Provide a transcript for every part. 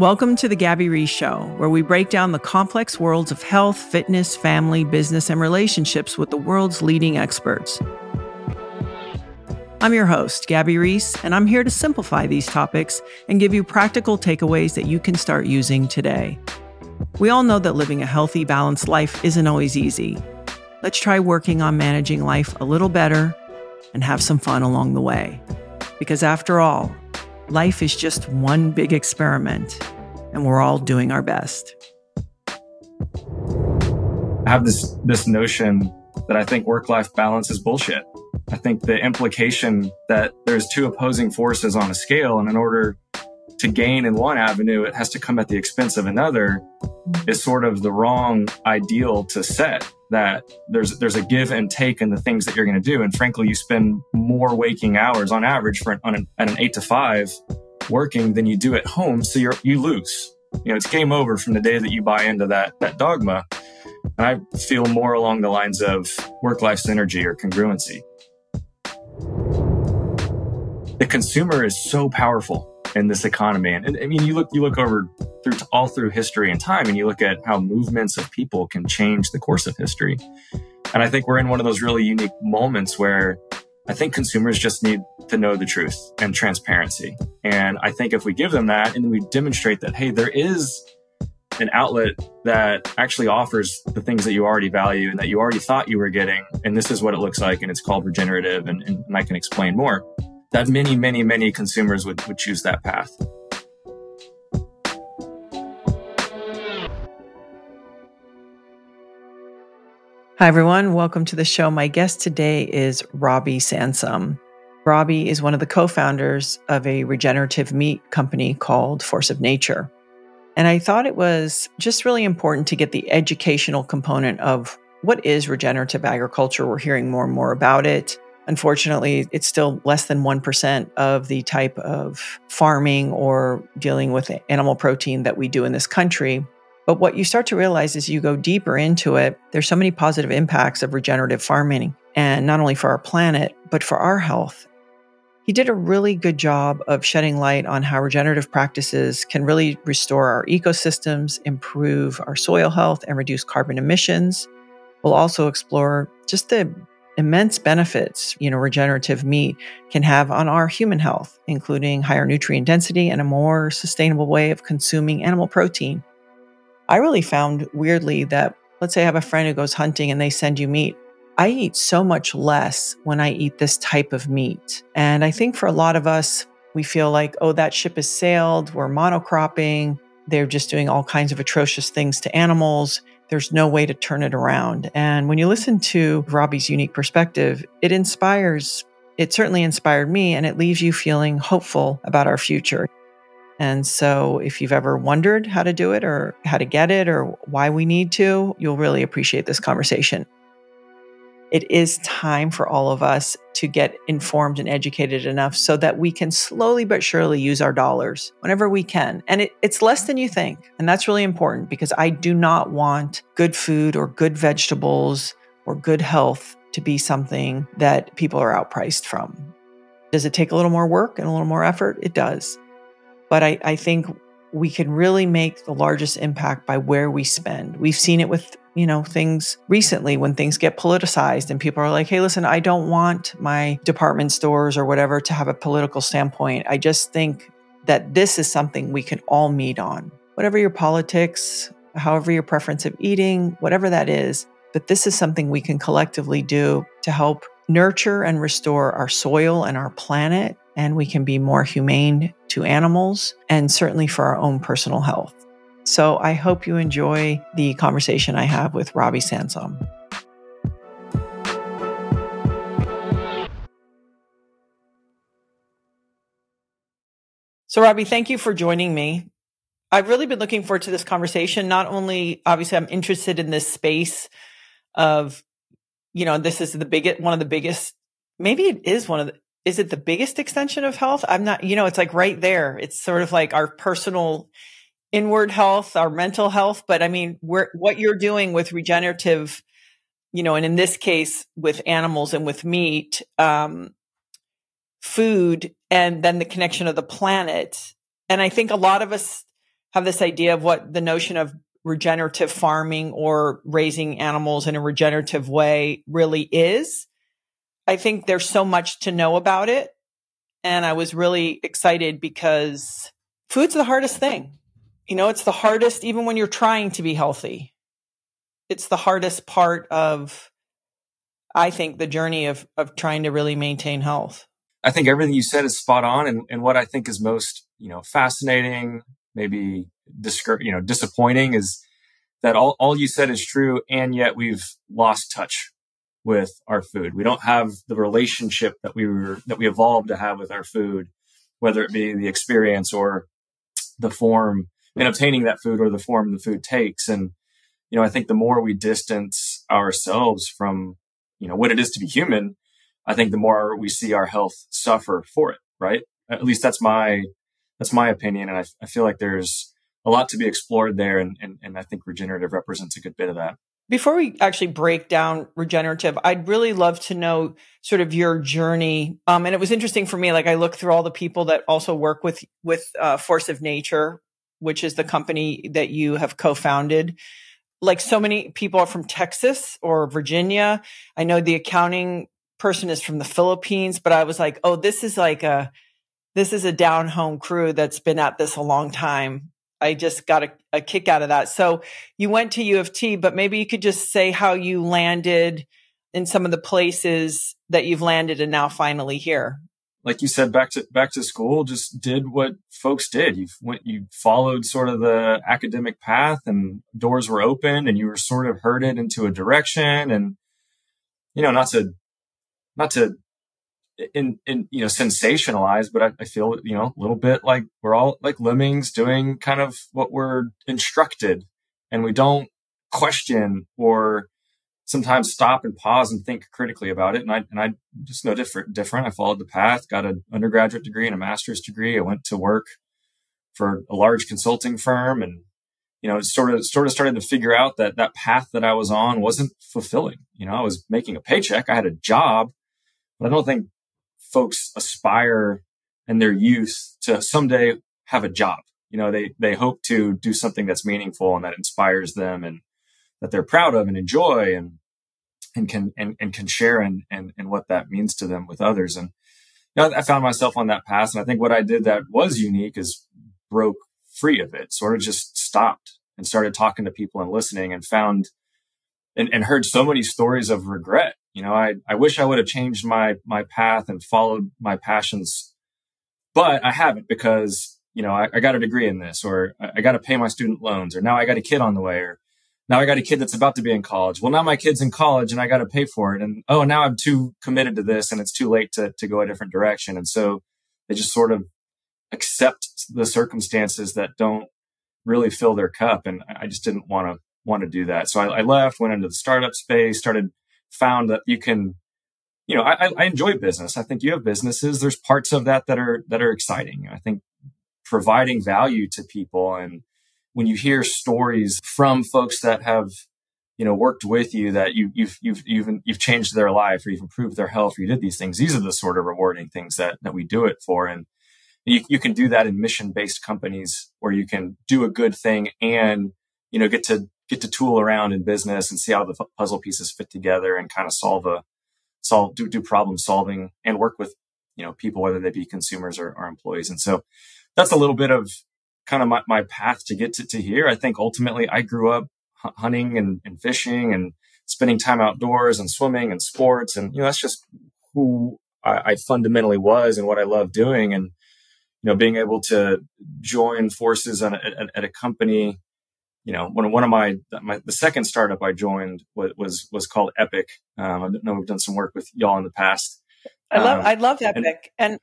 Welcome to the Gabby Reece Show, where we break down the complex worlds of health, fitness, family, business, and relationships with the world's leading experts. I'm your host, Gabby Reece, and I'm here to simplify these topics and give you practical takeaways that you can start using today. We all know that living a healthy, balanced life isn't always easy. Let's try working on managing life a little better and have some fun along the way. Because after all, life is just one big experiment, and we're all doing our best. I have this this notion that I think work life balance is bullshit. I think the implication that there's two opposing forces on a scale, and in order to gain in one avenue, it has to come at the expense of another, is sort of the wrong ideal to set that there's there's a give and take in the things that you're going to do. And frankly you spend more waking hours on average for an, at an 8 to 5 working than you do at home. So you're you lose. You know it's game over from the day that you buy into that that dogma. And i feel more along the lines of work life synergy or congruency. The consumer is so powerful in this economy. And, I mean, you look you look over through all through history and time, and you look at how movements of people can change the course of history. And I think we're in one of those really unique moments where I think consumers just need to know the truth and transparency. And I think if we give them that and we demonstrate that, hey, there is an outlet that actually offers the things that you already value and that you already thought you were getting, and this is what it looks like, and it's called regenerative, and, and I can explain more that many, many, many consumers would, would choose that path. Hi, everyone. Welcome to the show. My guest today is Robby Sansom. Robby is one of the co founders of a regenerative meat company called Force of Nature. And I thought it was just really important to get the educational component of what is regenerative agriculture. We're hearing more and more about it. Unfortunately, it's still less than 1% of the type of farming or dealing with animal protein that we do in this country. But what you start to realize as you go deeper into it, there's so many positive impacts of regenerative farming, and not only for our planet, but for our health. He did a really good job of shedding light on how regenerative practices can really restore our ecosystems, improve our soil health, and reduce carbon emissions. We'll also explore just the immense benefits, you know, regenerative meat can have on our human health, including higher nutrient density and a more sustainable way of consuming animal protein. I really found weirdly that, let's say I have a friend who goes hunting and they send you meat. I eat so much less when I eat this type of meat. And I think for a lot of us, we feel like, oh, that ship has sailed, we're monocropping, they're just doing all kinds of atrocious things to animals. There's no way to turn it around. And when you listen to Robby's unique perspective, it inspires, it certainly inspired me, and it leaves you feeling hopeful about our future. And so, if you've ever wondered how to do it or how to get it or why we need to, you'll really appreciate this conversation it is time for all of us to get informed and educated enough so that we can slowly but surely use our dollars whenever we can. And it, it's less than you think. And that's really important because I do not want good food or good vegetables or good health to be something that people are outpriced from. Does it take a little more work and a little more effort? It does. But I, I think we can really make the largest impact by where we spend. We've seen it with you know, things recently when things get politicized and people are like, hey, listen, I don't want my department stores or whatever to have a political standpoint. I just think that this is something we can all meet on. Whatever your politics, however your preference of eating, whatever that is, but this is something we can collectively do to help nurture and restore our soil and our planet. And we can be more humane to animals and certainly for our own personal health. So I hope you enjoy the conversation I have with Robby Sansom. So, Robby, thank you for joining me. I've really been looking forward to this conversation. Not only, obviously, I'm interested in this space of, you know, this is the biggest, one of the biggest, maybe it is one of the, is it the biggest extension of health? I'm not, you know, it's like right there. It's sort of like our personal inward health, our mental health. But I mean, what you're doing with regenerative, you know, and in this case with animals and with meat, um, food, and then the connection of the planet. And I think a lot of us have this idea of what the notion of regenerative farming or raising animals in a regenerative way really is. I think there's so much to know about it. And I was really excited because food's the hardest thing. You know, it's the hardest, even when you're trying to be healthy. It's the hardest part of, I think, the journey of, of trying to really maintain health. I think everything you said is spot on. And, and what I think is most, you know, fascinating, maybe discour- you know, disappointing is that all, all you said is true. And yet we've lost touch with our food. We don't have the relationship that we were, that we evolved to have with our food, whether it be the experience or the form in obtaining that food or the form the food takes. And, you know, I think the more we distance ourselves from, you know, what it is to be human, I think the more we see our health suffer for it, right? At least that's my, that's my opinion. And I, I feel like there's a lot to be explored there. And, and, and I think regenerative represents a good bit of that. Before we actually break down regenerative, I'd really love to know sort of your journey. Um, and it was interesting for me. Like I looked through all the people that also work with with uh, Force of Nature, which is the company that you have co-founded. Like so many people are from Texas or Virginia. I know the accounting person is from the Philippines, but I was like, oh, this is like a this is a down home crew that's been at this a long time. I just got a, a kick out of that. So you went to U of T, but maybe you could just say how you landed in some of the places that you've landed and now finally here. Like you said, back to back to school, just did what folks did. You went, you followed sort of the academic path, and doors were open, and you were sort of herded into a direction. And you know, not to not to in in you know sensationalize, but I, I, feel you know a little bit like we're all like lemmings doing kind of what we're instructed, and we don't question or sometimes stop and pause and think critically about it. And I and I just no different different. I followed the path, got an undergraduate degree and a master's degree. I went to work for a large consulting firm and you know, sort of sort of started to figure out that that path that I was on wasn't fulfilling. You know, I was making a paycheck, I had a job, but I don't think folks aspire in their youth to someday have a job. You know, they, they hope to do something that's meaningful and that inspires them and that they're proud of and enjoy and, and can, and, and can share and, and, and what that means to them with others. And, you know, I found myself on that path. And I think what I did that was unique is broke free of it, sort of just stopped and started talking to people and listening and found and, and heard so many stories of regret you know, I, I wish I would have changed my, my path and followed my passions, but I haven't because, you know, I, I got a degree in this or I, I got to pay my student loans or now I got a kid on the way or now I got a kid that's about to be in college. Well, now my kid's in college and I got to pay for it. And oh, now I'm too committed to this and it's too late to, to go a different direction. And so they just sort of accept the circumstances that don't really fill their cup. And I just didn't want to want to do that. So I, I left, went into the startup space, started found that you can, you know, I, I enjoy business. I think you have businesses. There's parts of that that are that are exciting. I think providing value to people and when you hear stories from folks that have you know worked with you that you you've you've you've you've changed their life or you've improved their health or you did these things these are the sort of rewarding things that that we do it for. And you, you can do that in mission based companies where you can do a good thing and you know get to get to tool around in business and see how the puzzle pieces fit together and kind of solve a solve do, do problem solving and work with you know people whether they be consumers or, or employees. And so that's a little bit of kind of my, my path to get to, to here i think ultimately i grew up hunting and, and fishing and spending time outdoors and swimming and sports and you know that's just who I, I fundamentally was and what i love doing and you know being able to join forces at, at, at a company you know, one, one of my, my, the second startup I joined was, was, was called Epic. Um, I know we've done some work with y'all in the past. I love, um, I love Epic. And, and,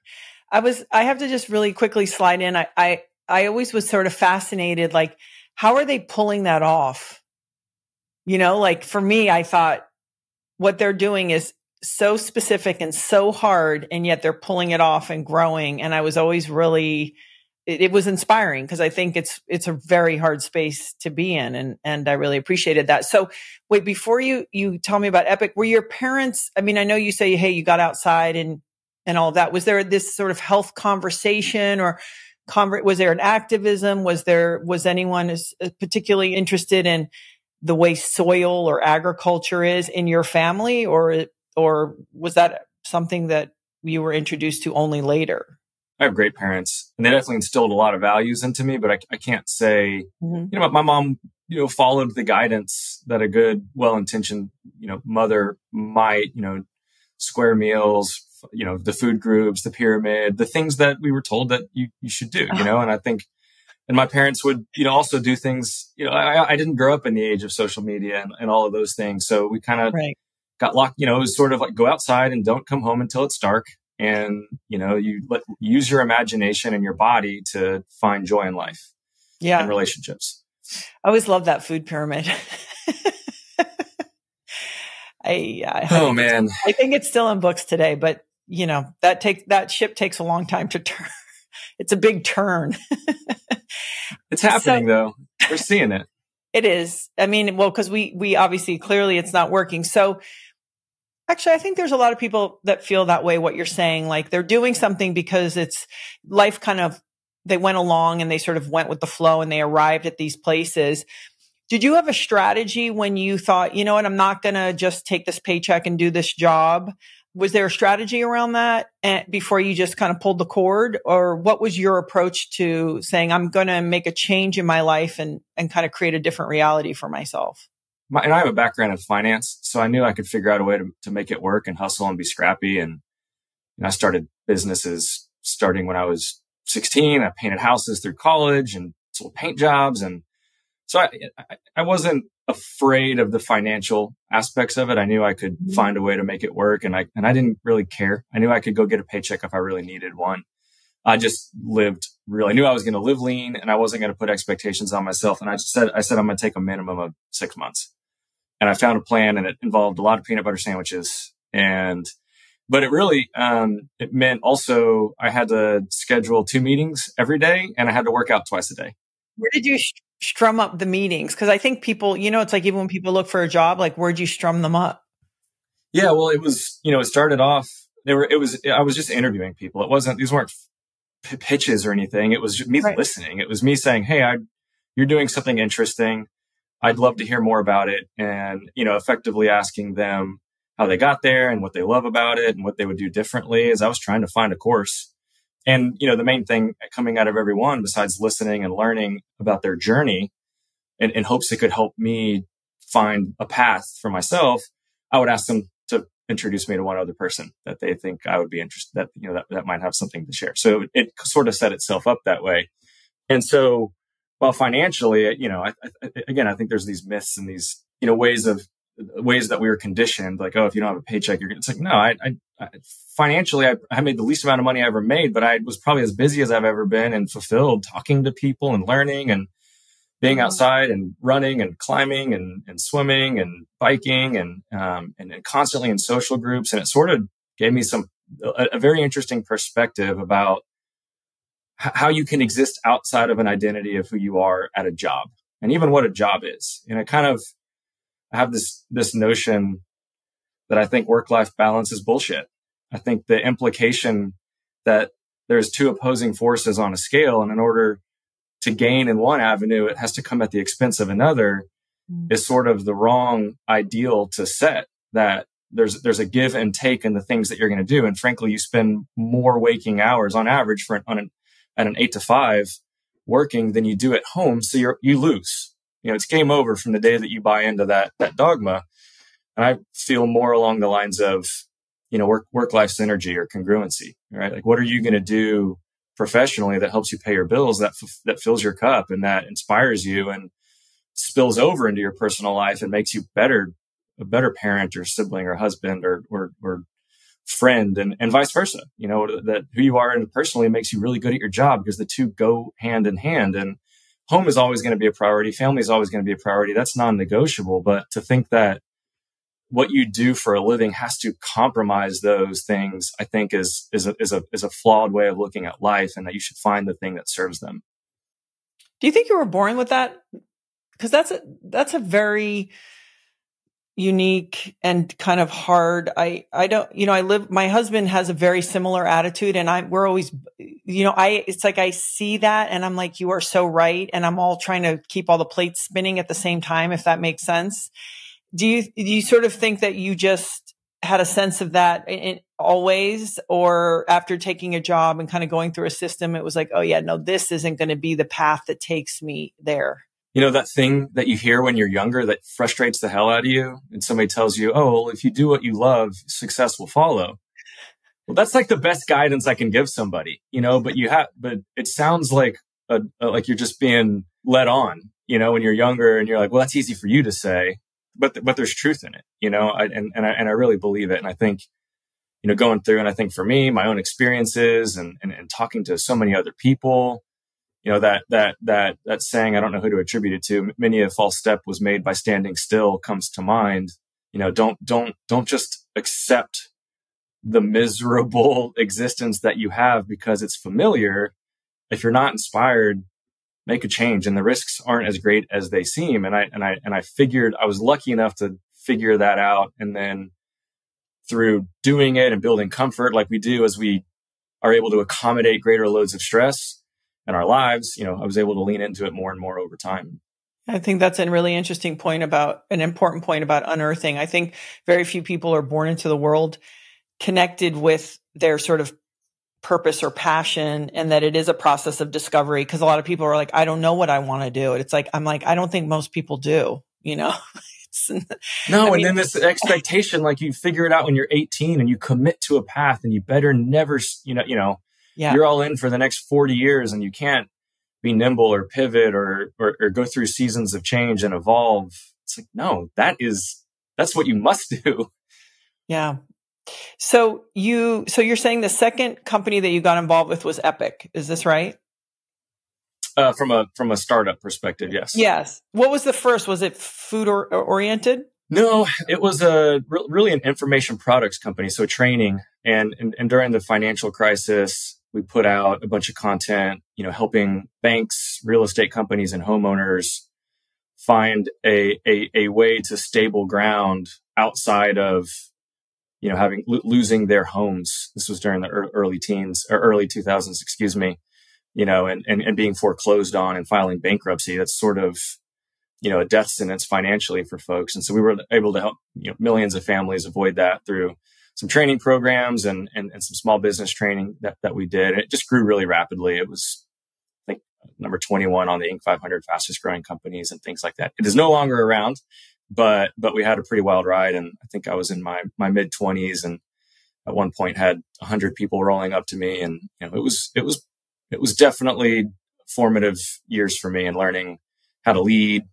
I was, I have to just really quickly slide in. I, I, I always was sort of fascinated, like, how are they pulling that off? You know, like for me, I thought what they're doing is so specific and so hard, and yet they're pulling it off and growing. And I was always really, it, it was inspiring because I think it's it's a very hard space to be in, and and I really appreciated that. So, wait, before you you tell me about Epic, were your parents? I mean, I know you say, hey, you got outside and and all that. Was there this sort of health conversation or conver- was there an activism? Was there was anyone uh, particularly interested in the way soil or agriculture is in your family, or or was that something that you were introduced to only later? I have great parents, and they definitely instilled a lot of values into me. But I, I can't say, mm-hmm. you know, my mom, you know, followed the guidance that a good, well-intentioned, you know, mother might, you know, square meals, you know, the food groups, the pyramid, the things that we were told that you, you should do, you uh-huh. know, and I think, and my parents would, you know, also do things, you know, I, I didn't grow up in the age of social media and, and all of those things. So we kind of right. got locked, you know, it was sort of like go outside and don't come home until it's dark. And, you know, you let, use your imagination and your body to find joy in life. Yeah. And relationships. I always love that food pyramid. I, I oh man, I think it's still in books today, but you know, that takes, that ship takes a long time to turn. it's a big turn. it's happening so, though. We're seeing it. It is. I mean, well, cause we, we obviously clearly it's not working. So actually, I think there's a lot of people that feel that way, what you're saying. Like they're doing something because it's life kind of, they went along and they sort of went with the flow and they arrived at these places. Did you have a strategy when you thought, you know what, I'm not going to just take this paycheck and do this job? Was there a strategy around that and before you just kind of pulled the cord? Or what was your approach to saying i'm going to make a change in my life and and kind of create a different reality for myself my, and i have a background in finance so i knew i could figure out a way to, to make it work and hustle and be scrappy. And i started businesses starting when i was 16 i painted houses through college and sold paint jobs. And so I, I wasn't afraid of the financial aspects of it. I knew I could mm-hmm. find a way to make it work and I, and I didn't really care. I knew I could go get a paycheck if I really needed one. I just lived really, I knew I was going to live lean and I wasn't going to put expectations on myself. And I just said, I said, I'm going to take a minimum of six months. And I found a plan and it involved a lot of peanut butter sandwiches and, but it really, um, it meant also I had to schedule two meetings every day and I had to work out twice a day. Where did you strum up the meetings? Because I think people, you know, it's like even when people look for a job, like where'd you strum them up? Yeah, well, it was, you know, it started off. They were, it was, I was just interviewing people. It wasn't, these weren't p- pitches or anything. It was me right. listening. It was me saying, Hey, I, you're doing something interesting. I'd love to hear more about it. And, you know, effectively asking them how they got there and what they love about it and what they would do differently as I was trying to find a course and, you know, the main thing coming out of everyone besides listening and learning about their journey in, in hopes it could help me find a path for myself, I would ask them to introduce me to one other person that they think I would be interested that, you know, that, that might have something to share. So it, it sort of set itself up that way. And so, well, financially, you know, I, I, again, I think there's these myths and these, you know, ways of ways that we were conditioned, like, oh, if you don't have a paycheck, you're, it's like, no, I, I, I financially, I, I, made the least amount of money I ever made, but I was probably as busy as I've ever been and fulfilled talking to people and learning and being mm-hmm. outside and running and climbing and, and swimming and biking and, um, and, and constantly in social groups. And it sort of gave me some, a, a very interesting perspective about h- how you can exist outside of an identity of who you are at a job and even what a job is. And it kind of, have this, this notion that I think work life balance is bullshit. I think the implication that there's two opposing forces on a scale and in order to gain in one avenue, it has to come at the expense of another mm. is sort of the wrong ideal to set that there's, there's a give and take in the things that you're going to do. And frankly, you spend more waking hours on average for an, on an, at an eight to five working than you do at home. So you're, you lose you know, it's game over from the day that you buy into that, that dogma. And I feel more along the lines of, you know, work, work life synergy or congruency, right? Like, what are you going to do professionally that helps you pay your bills, that, f- that fills your cup and that inspires you and spills over into your personal life and makes you better, a better parent or sibling or husband or, or, or friend and, and vice versa. You know, that who you are and personally makes you really good at your job because the two go hand in hand. And home is always going to be a priority. Family is always going to be a priority. That's non-negotiable. But to think that what you do for a living has to compromise those things, I think is, is a, is a, is a flawed way of looking at life and that you should find the thing that serves them. Do you think you were born with that? Because that's a, that's a very, unique and kind of hard. I, I don't, you know, I live, my husband has a very similar attitude and I, we're always, you know, I, it's like I see that and I'm like, you are so right. And I'm all trying to keep all the plates spinning at the same time, if that makes sense. Do you, do you sort of think that you just had a sense of that in, always or after taking a job and kind of going through a system, it was like, oh yeah, no, this isn't going to be the path that takes me there? You know, that thing that you hear when you're younger that frustrates the hell out of you. And somebody tells you, oh, well, if you do what you love, success will follow. Well, that's like the best guidance I can give somebody, you know, but you have, but it sounds like, a, a, like you're just being led on, you know, when you're younger and you're like, well, that's easy for you to say, but, th- but there's truth in it, you know, I, and, and I, and I really believe it. And I think, you know, going through and I think for me, my own experiences and, and, and talking to so many other people, you know that that that that saying i don't know who to attribute it to. Many a false step was made by standing still comes to mind. You know don't don't don't just accept the miserable existence that you have because it's familiar. If you're not inspired make a change and the risks aren't as great as they seem. And i and i and i figured i was lucky enough to figure that out. And then through doing it and building comfort like we do as we are able to accommodate greater loads of stress in our lives, you know, I was able to lean into it more and more over time. I think that's a really interesting point about an important point about unearthing. I think very few people are born into the world connected with their sort of purpose or passion and that it is a process of discovery because a lot of people are like I don't know what I want to do. It's like I'm like I don't think most people do, you know. no, I and mean, then this expectation like you figure it out when you're 18 and you commit to a path and you better never, you know, you know, yeah. you're all in for the next 40 years and you can't be nimble or pivot or, or, or go through seasons of change and evolve. It's like, no, that is, that's what you must do. Yeah. So you, so you're saying the second company that you got involved with was Epic. Is this right? Uh, from a from a startup perspective, yes. Yes. What was the first? Was it food or, oriented? No, it was a really an information products company, so training. And, and and during the financial crisis, we put out a bunch of content, you know, helping banks, real estate companies, and homeowners find a, a, a way to stable ground outside of, you know, having lo- losing their homes. This was during the early teens or early 2000s, excuse me, you know, and, and, and being foreclosed on and filing bankruptcy. That's sort of, you know, a death sentence financially for folks. And so we were able to help, you know, millions of families avoid that through some training programs and, and, and some small business training that, that we did. It just grew really rapidly. It was, I think, number 21 on the Inc. 500 fastest growing companies and things like that. It is no longer around, but, but we had a pretty wild ride. And I think I was in my, my mid 20s and at one point had a 100 people rolling up to me. And, you know, it was, it was, it was definitely formative years for me and learning how to lead,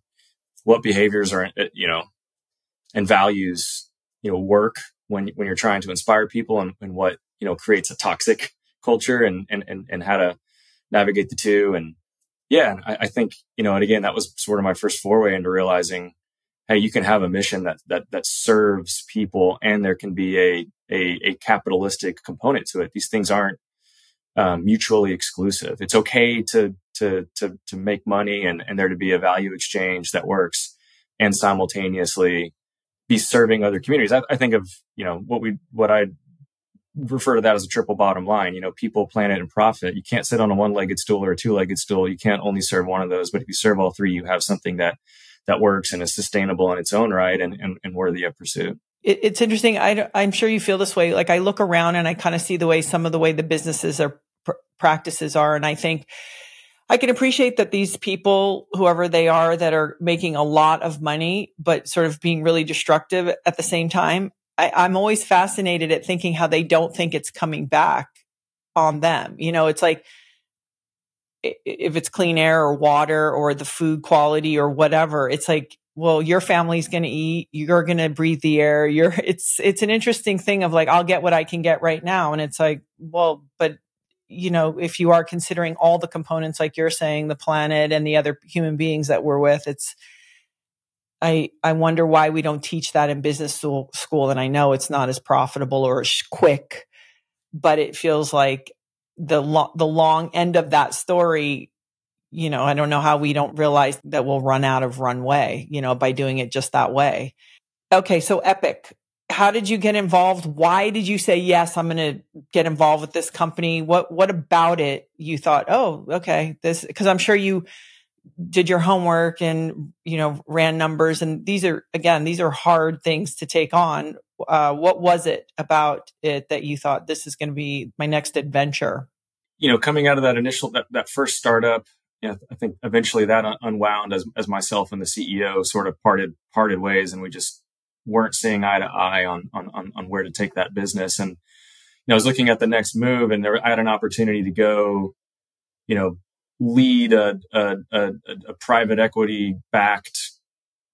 what behaviors are, you know, and values, you know, work when when you're trying to inspire people and, and what you know creates a toxic culture and and and, and how to navigate the two. And yeah I, I, think you know and again that was sort of my first foray into realizing hey you can have a mission that that that serves people and there can be a a, a capitalistic component to it. These things aren't um, mutually exclusive. It's okay to to to to make money and and there to be a value exchange that works and simultaneously be serving other communities. I, I, think of, you know, what we, what I refer to that as a triple bottom line, you know, people, planet and profit. You can't sit on a one legged stool or a two legged stool. You can't only serve one of those, but if you serve all three, you have something that, that works and is sustainable in its own right and, and, and worthy of pursuit. it's interesting. I, I'm sure you feel this way. Like I look around and I kind of see the way some of the way the businesses are pr- practices are. And I think, I can appreciate that these people, whoever they are, that are making a lot of money, but sort of being really destructive at the same time. I, I'm always fascinated at thinking how they don't think it's coming back on them. You know, it's like, if it's clean air or water or the food quality or whatever, it's like well, your family's going to eat, you're going to breathe the air. You're, it's, it's an interesting thing of like, I'll get what I can get right now. And it's like, well, but you know, if you are considering all the components, like you're saying, the planet and the other human beings that we're with, it's, I, I wonder why we don't teach that in business school, school. And I know it's not as profitable or as quick, but it feels like the, lo- the long end of that story you know, I don't know how we don't realize that we'll run out of runway, you know, by doing it just that way. Okay. So Epic, how did you get involved? Why did you say, yes, I'm going to get involved with this company? What, what about it you thought, oh, okay, this, cause I'm sure you did your homework and, you know, ran numbers and these are, again, these are hard things to take on. Uh, what was it about it that you thought this is going to be my next adventure? You know, coming out of that initial, that, that first startup, yeah, I think eventually that unwound as, as myself and the CEO sort of parted, parted ways and we just weren't seeing eye to eye on, on, on where to take that business. And, you know, I was looking at the next move and there, I had an opportunity to go, you know, lead a, a, a, a private equity backed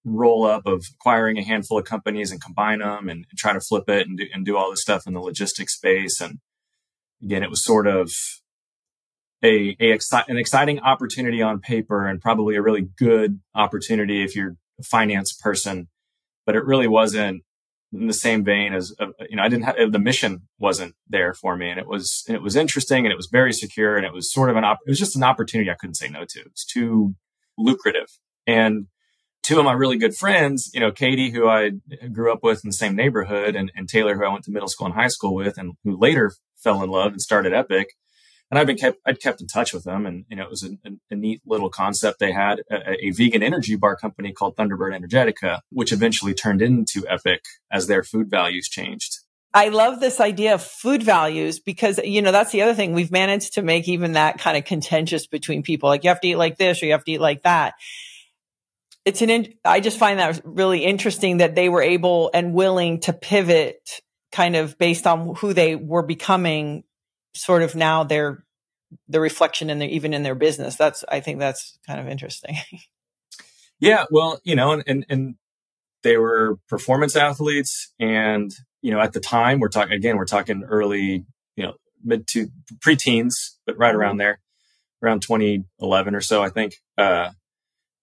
roll up of acquiring a handful of companies and combine them and, and try to flip it and do, and do all this stuff in the logistics space. And again, it was sort of a, a exci- an exciting opportunity on paper and probably a really good opportunity if you're a finance person but it really wasn't in the same vein as you know I didn't have the mission wasn't there for me and it was and it was interesting and it was very secure and it was sort of an op- it was just an opportunity I couldn't say no to. It's too lucrative and two of my really good friends, you know, Katie, who I grew up with in the same neighborhood, and, and Taylor, who I went to middle school and high school with, and who later fell in love and started Epic and I've been kept, I'd kept in touch with them and, you know, it was a, a, a neat little concept. They had a, a, vegan energy bar company called Thunderbird Energetica, which eventually turned into Epic as their food values changed. I love this idea of food values because, you know, that's the other thing. We've managed to make even that kind of contentious between people. Like you have to eat like this or you have to eat like that. It's an, in, I just find that really interesting that they were able and willing to pivot kind of based on who they were becoming sort of now they're the reflection in their even in their business. That's I think that's kind of interesting. yeah, well, you know, and, and and they were performance athletes, and you know, at the time, we're talking again, we're talking early, you know, mid to pre-teens, but right around mm-hmm. there, around 2011 or so, I think. Uh,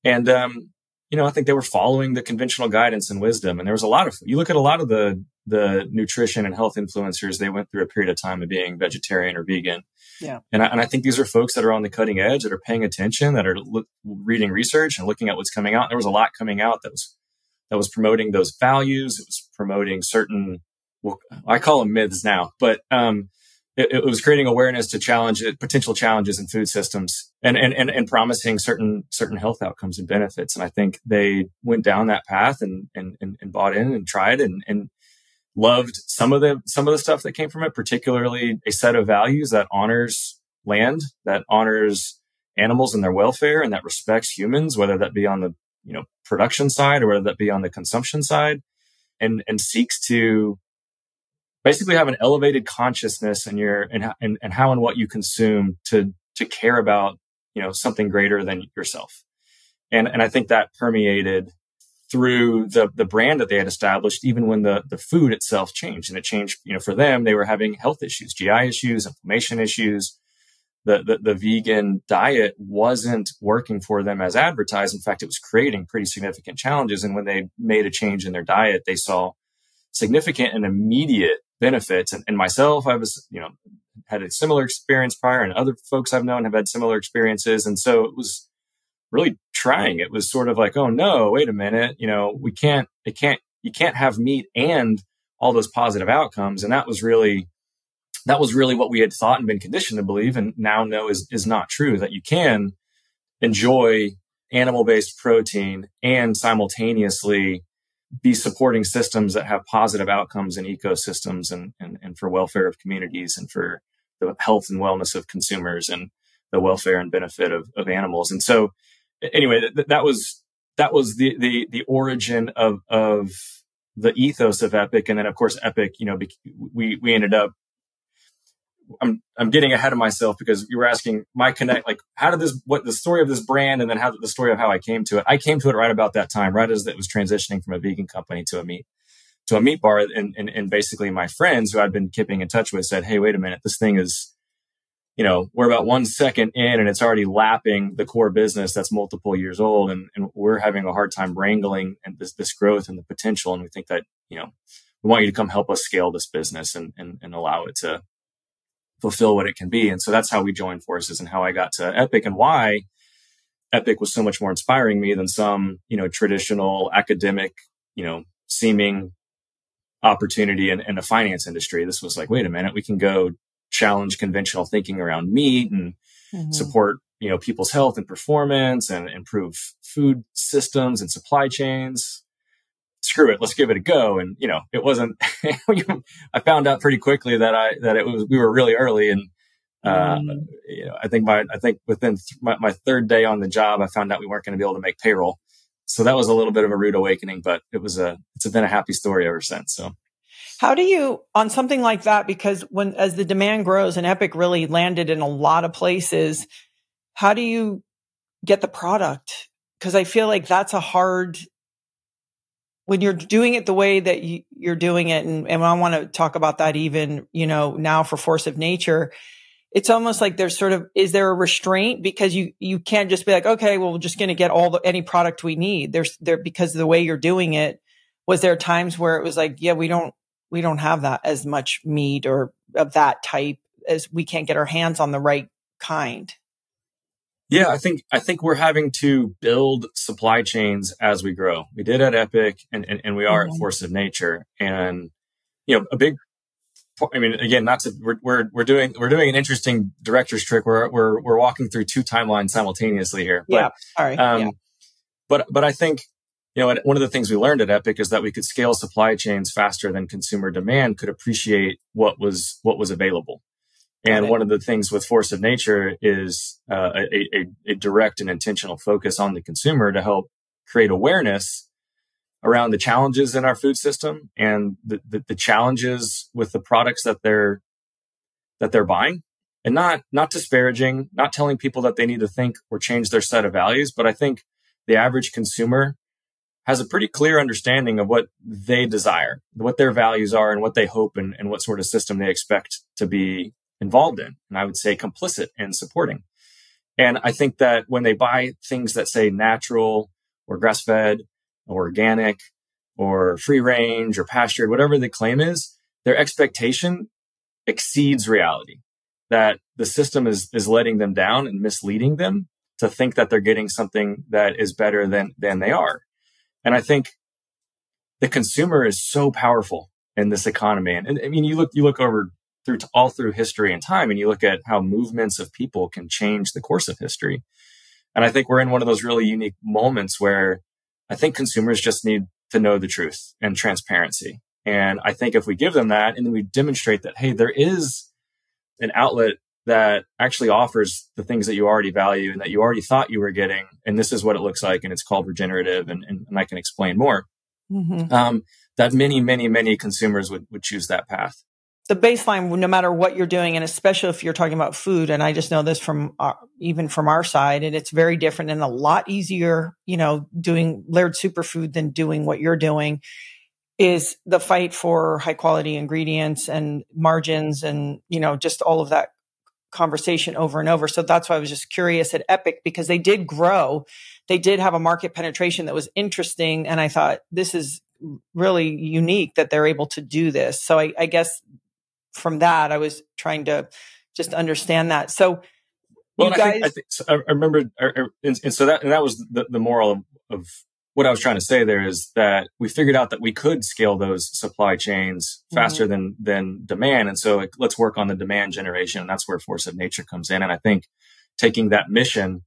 and um, you know, I think they were following the conventional guidance and wisdom. And there was a lot of, you look at a lot of the, the nutrition and health influencers, they went through a period of time of being vegetarian or vegan. Yeah. And I, and I think these are folks that are on the cutting edge, that are paying attention, that are lo- reading research and looking at what's coming out. There was a lot coming out that was, that was promoting those values. It was promoting certain, well, I call them myths now, but, um, it, it, was creating awareness to challenge potential challenges in food systems and, and, and, and, promising certain, certain health outcomes and benefits. And I think they went down that path and, and, and, and bought in and tried and, and loved some of the, some of the stuff that came from it, particularly a set of values that honors land, that honors animals and their welfare and that respects humans, whether that be on the, you know, production side or whether that be on the consumption side and, and seeks to basically have an elevated consciousness in your and, and, and how and what you consume to to care about you know something greater than yourself. And and i think that permeated through the the brand that they had established even when the the food itself changed and it changed you know for them they were having health issues gi issues inflammation issues the, the, the vegan diet wasn't working for them as advertised. In fact, it was creating pretty significant challenges. And when they made a change in their diet, they saw significant and immediate benefits. And, and myself, I was, you know, had a similar experience prior and other folks I've known have had similar experiences. And so it was really trying. It was sort of like, oh no, wait a minute, you know, we can't, it can't, you can't have meat and all those positive outcomes. And that was really, that was really what we had thought and been conditioned to believe and now know is, is not true that you can enjoy animal based protein and simultaneously be supporting systems that have positive outcomes in ecosystems and, and, and for welfare of communities and for the health and wellness of consumers and the welfare and benefit of, of animals. And so anyway, th- that was, that was the, the, the origin of, of the ethos of Epic. And then of course, Epic, you know, we, we ended up I'm I'm getting ahead of myself because you were asking my connect like how did this what the story of this brand and then how the story of how I came to it. I came to it right about that time, right as it was transitioning from a vegan company to a meat to a meat bar, and and, and basically my friends who I'd been keeping in touch with said, "Hey, wait a minute, this thing is." You know, we're about one second in and it's already lapping the core business that's multiple years old. And, and we're having a hard time wrangling and this, this growth and the potential. And we think that, you know, we want you to come help us scale this business and, and, and allow it to fulfill what it can be. And so that's how we joined forces and how I got to Epic and why Epic was so much more inspiring me than some, you know, traditional academic, you know, seeming opportunity in, in the finance industry. This was like, wait a minute, we can go challenge conventional thinking around meat and mm-hmm. support, you know, people's health and performance and improve food systems and supply chains screw it, let's give it a go. And, you know, it wasn't, I found out pretty quickly that I, that it was, we were really early. And, uh, mm. you know, I think my, I think within th- my, my, third day on the job, I found out we weren't going to be able to make payroll. So that was a little bit of a rude awakening, but it was a, it's been a happy story ever since. So. How do you, on something like that, because when, as the demand grows and Epic really landed in a lot of places, how do you get the product? Cause I feel like that's a hard when you're doing it the way that you, are doing it, and, and I want to talk about that even, you know, now for force of nature, it's almost like there's sort of, is there a restraint because you, you can't just be like, okay, well, we're just going to get all the, any product we need. There's there, because of the way you're doing it, was there times where it was like, yeah, we don't, we don't have that as much meat or of that type as we can't get our hands on the right kind? Yeah, I think I think we're having to build supply chains as we grow. We did at Epic, and and, and we are mm-hmm. at Force of Nature, and you know a big. I mean, again, not to we're, we're we're doing we're doing an interesting director's trick. We're we're we're walking through two timelines simultaneously here. But, yeah, sorry. Um, yeah. But but I think you know one of the things we learned at Epic is that we could scale supply chains faster than consumer demand could appreciate what was what was available. And one of the things with Force of Nature is uh, a, a, a, direct and intentional focus on the consumer to help create awareness around the challenges in our food system and the, the, the challenges with the products that they're that they're buying and not not disparaging not telling people that they need to think or change their set of values but i think the average consumer has a pretty clear understanding of what they desire what their values are and what they hope and, and what sort of system they expect to be involved in, and I would say complicit in supporting. And I think that when they buy things that say natural or grass fed or organic or free range or pastured, whatever the claim is, their expectation exceeds reality. That the system is, is letting them down and misleading them to think that they're getting something that is better than, than they are. And I think the consumer is so powerful in this economy. And, and I mean, you look, you look over through all through history and time and you look at how movements of people can change the course of history and i think we're in one of those really unique moments where i think consumers just need to know the truth and transparency and i think if we give them that and then we demonstrate that hey there is an outlet that actually offers the things that you already value and that you already thought you were getting. And this is what it looks like and it's called regenerative and, and, and i can explain more. Mm-hmm. um, that many many many consumers would, would choose that path. The baseline, no matter what you're doing, and especially if you're talking about food, and I just know this from our, even from our side, and it's very different and a lot easier, you know, doing Laird Superfood than doing what you're doing is the fight for high quality ingredients and margins and, you know, just all of that conversation over and over. So that's why I was just curious at Epic because they did grow. They did have a market penetration that was interesting. And I thought this is really unique that they're able to do this. So I, I guess from that, I was trying to just understand that. So, well, guys- I, think, I, think, so I remember, and, and, so that and that was the, the moral of, of, what I was trying to say there is that we figured out that we could scale those supply chains faster mm-hmm. than than demand, and so like, let's work on the demand generation, and that's where force of nature comes in. And I think taking that mission,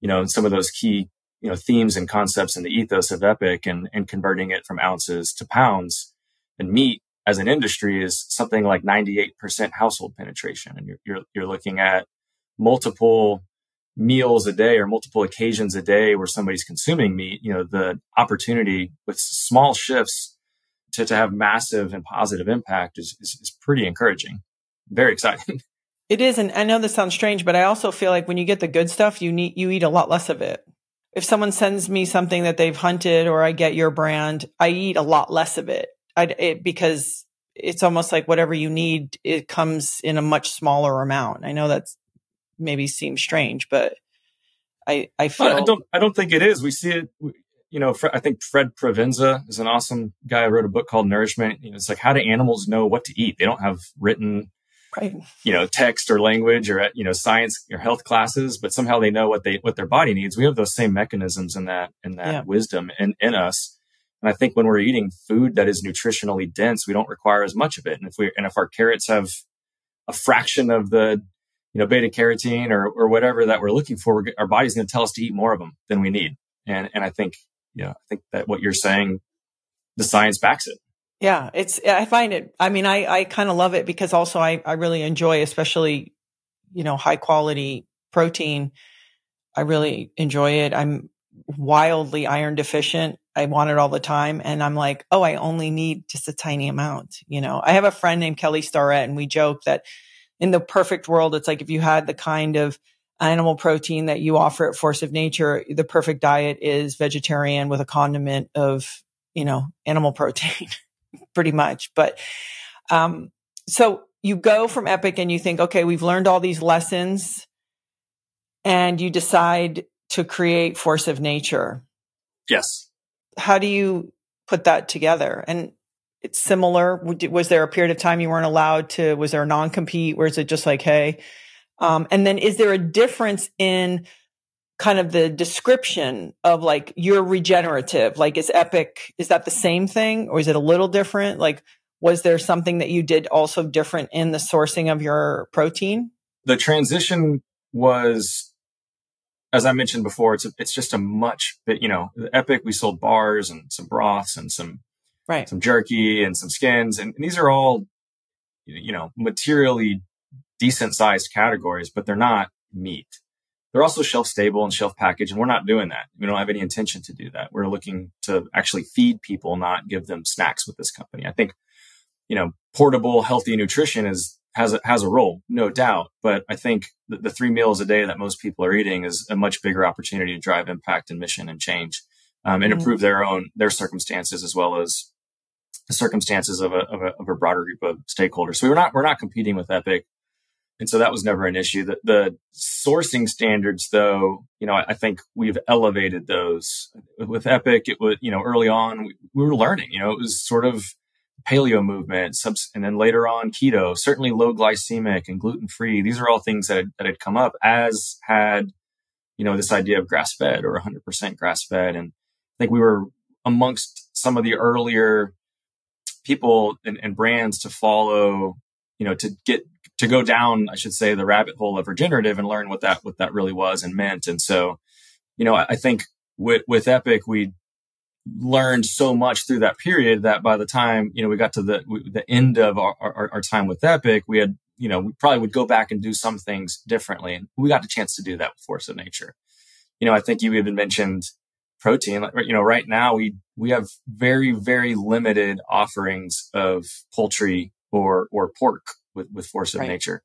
you know, some of those key you know themes and concepts in the ethos of Epic, and and converting it from ounces to pounds and meat as an industry is something like 98% household penetration. And you're, you're, you're looking at multiple meals a day or multiple occasions a day where somebody's consuming meat, you know, the opportunity with small shifts to, to have massive and positive impact is, is, is pretty encouraging. Very exciting. It is, and I know this sounds strange, but I also feel like when you get the good stuff, you need you eat a lot less of it. If someone sends me something that they've hunted, or I get your brand, I eat a lot less of it. I it, because it's almost like whatever you need, it comes in a much smaller amount. I know that's maybe seems strange, but I I feel I don't I don't think it is. We see it. You know, I think Fred Provenza is an awesome guy. I wrote a book called Nourishment. You know, it's like how do animals know what to eat? They don't have written right. you know, text or language or, you know, science or health classes, but somehow they know what they, what their body needs. We have those same mechanisms in that, in that yeah. wisdom in, in us. And I think when we're eating food that is nutritionally dense, we don't require as much of it. And if we, and if our carrots have a fraction of the, you know, beta carotene or, or whatever that we're looking for, our body's going to tell us to eat more of them than we need. And, and I think, you know, I think that what you're saying, the science backs it. Yeah, it's I find it I mean I I kind of love it because also I I really enjoy especially you know high quality protein. I really enjoy it. I'm wildly iron deficient. I want it all the time and I'm like, "Oh, I only need just a tiny amount." You know, I have a friend named Kelly Starrett and we joke that in the perfect world it's like if you had the kind of animal protein that you offer at Force of Nature, the perfect diet is vegetarian with a condiment of, you know, animal protein. pretty much. But um, so you go from Epic and you think, okay, we've learned all these lessons, and you decide to create Force of Nature. Yes. How do you put that together? And it's similar. Was there a period of time you weren't allowed to? Was there a non compete? Or is it just like, hey? Um, and then is there a difference in kind of the description of like you're regenerative like is epic is that the same thing or is it a little different like was there something that you did also different in the sourcing of your protein the transition was as i mentioned before it's a, it's just a much you know epic we sold bars and some broths and some right some jerky and some skins and, and these are all you know materially decent sized categories but they're not meat they're also shelf stable and shelf packaged. and we're not doing that. We don't have any intention to do that. We're looking to actually feed people, not give them snacks with this company. I think, you know, portable, healthy nutrition is has a, has a role, no doubt. But I think the, the three meals a day that most people are eating is a much bigger opportunity to drive impact and mission and change, um, and mm-hmm. improve their own their circumstances as well as the circumstances of a, of a, of a broader group of stakeholders. So we're not we're not competing with Epic. And so that was never an issue. The, the sourcing standards, though, you know, I, I, think we've elevated those with Epic. It was, you know, early on we, we were learning, you know, it was sort of paleo movement, subs- and then later on keto, certainly low glycemic and gluten free. These are all things that had, that had come up as had, you know, this idea of grass fed or 100% grass fed. And I think we were amongst some of the earlier people and, and brands to follow, you know, to get to go down, I should say, the rabbit hole of regenerative and learn what that what that really was and meant. And so, you know, I think with with Epic, we learned so much through that period that by the time you know we got to the the end of our, our, our time with Epic, we had you know we probably would go back and do some things differently, and we got the chance to do that with Force of Nature. You know, I think you even mentioned protein. You know, right now we we have very very limited offerings of poultry or or pork with, with force of right. nature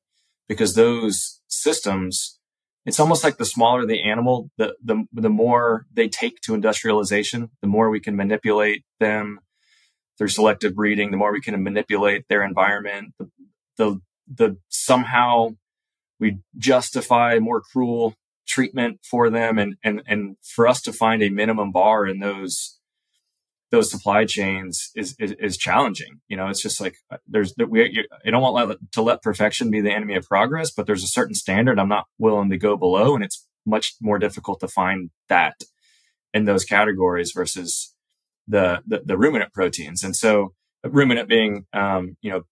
because those systems, it's almost like the smaller the animal, the, the, the more they take to industrialization, the more we can manipulate them through selective breeding, the more we can manipulate their environment, the, the, the somehow we justify more cruel treatment for them and, and, and for us to find a minimum bar in those those supply chains is, is, is challenging. You know, it's just like uh, there's we I don't want to let perfection be the enemy of progress, but there's a certain standard I'm not willing to go below, and it's much more difficult to find that in those categories versus the the, the ruminant proteins. And so, ruminant being um, you know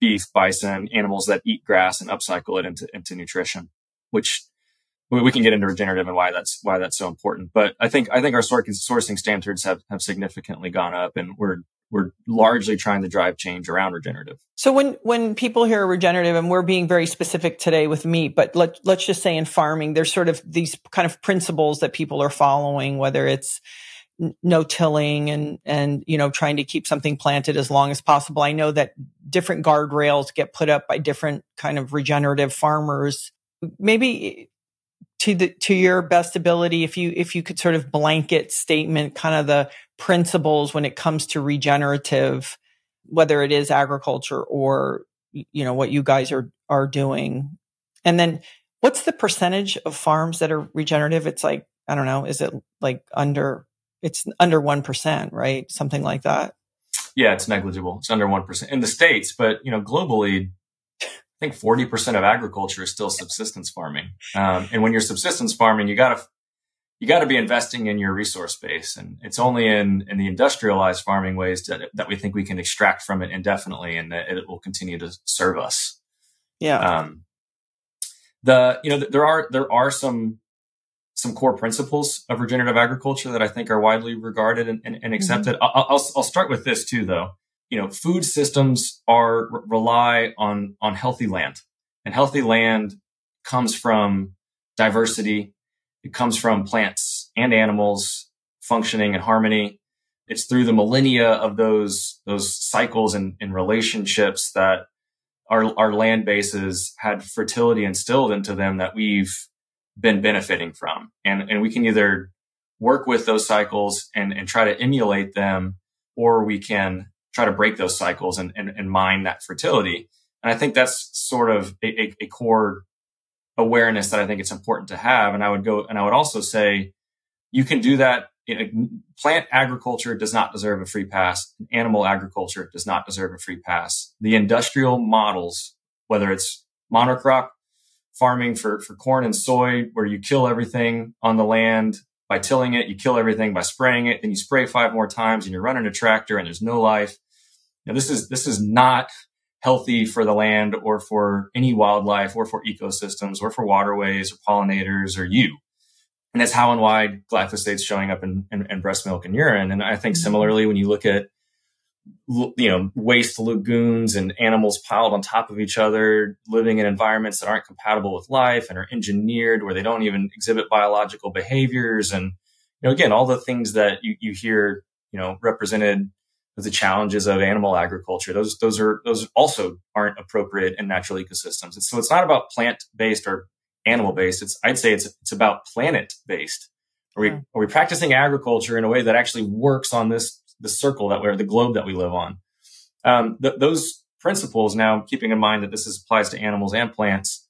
beef, bison, animals that eat grass and upcycle it into into nutrition, which we can get into regenerative and why that's why that's so important. But I think I think our sourcing standards have have significantly gone up, and we're we're largely trying to drive change around regenerative. So when when people hear regenerative, and we're being very specific today with meat, but let let's just say in farming, there's sort of these kind of principles that people are following, whether it's no tilling and and you know trying to keep something planted as long as possible i know that different guardrails get put up by different kind of regenerative farmers maybe to the to your best ability if you if you could sort of blanket statement kind of the principles when it comes to regenerative whether it is agriculture or you know what you guys are are doing and then what's the percentage of farms that are regenerative it's like i don't know is it like under it's under 1%, right? Something like that. Yeah, it's negligible. It's under 1% in the States, but you know, globally, I think 40% of agriculture is still subsistence farming. Um, and when you're subsistence farming, you gotta, you gotta be investing in your resource base. And it's only in, in the industrialized farming ways that, that we think we can extract from it indefinitely and that it will continue to serve us. Yeah. Um, the, you know, there are, there are some some core principles of regenerative agriculture that I think are widely regarded and, and, and mm-hmm. accepted. Mm-hmm. I'll, I'll, I'll, start with this too, though. You know, food systems are rely on on healthy land, and healthy land comes from diversity. It comes from plants and animals functioning in harmony. It's through the millennia of those those cycles and, and relationships that our our land bases had fertility instilled into them that we've been benefiting from. And, and we can either work with those cycles and, and try to emulate them, or we can try to break those cycles and, and, and mine that fertility. And I think that's sort of a, a, a core awareness that I think it's important to have. And I would go, and I would also say you can do that. plant agriculture does not deserve a free pass. Animal agriculture does not deserve a free pass. The industrial models, whether it's monocrop farming for, for corn and soy where you kill everything on the land by tilling it. You kill everything by spraying it. Then you spray five more times and you're running a tractor and there's no life. Now, this is, this is not healthy for the land or for any wildlife or for ecosystems or for waterways or pollinators or you. And that's how and why glyphosate's showing up in, in, in breast milk and urine. And I think mm-hmm. similarly, when you look at you know, waste lagoons and animals piled on top of each other, living in environments that aren't compatible with life and are engineered where they don't even exhibit biological behaviors. And, you know, again, all the things that you, you hear, you know, represented the challenges of animal agriculture. Those, those are, those also aren't appropriate in natural ecosystems. And so it's not about plant based or animal based. It's, I'd say it's, it's about planet based. Are we, are we practicing agriculture in a way that actually works on this the circle that we're the globe that we live on. Um, th- those principles now, keeping in mind that this is, applies to animals and plants,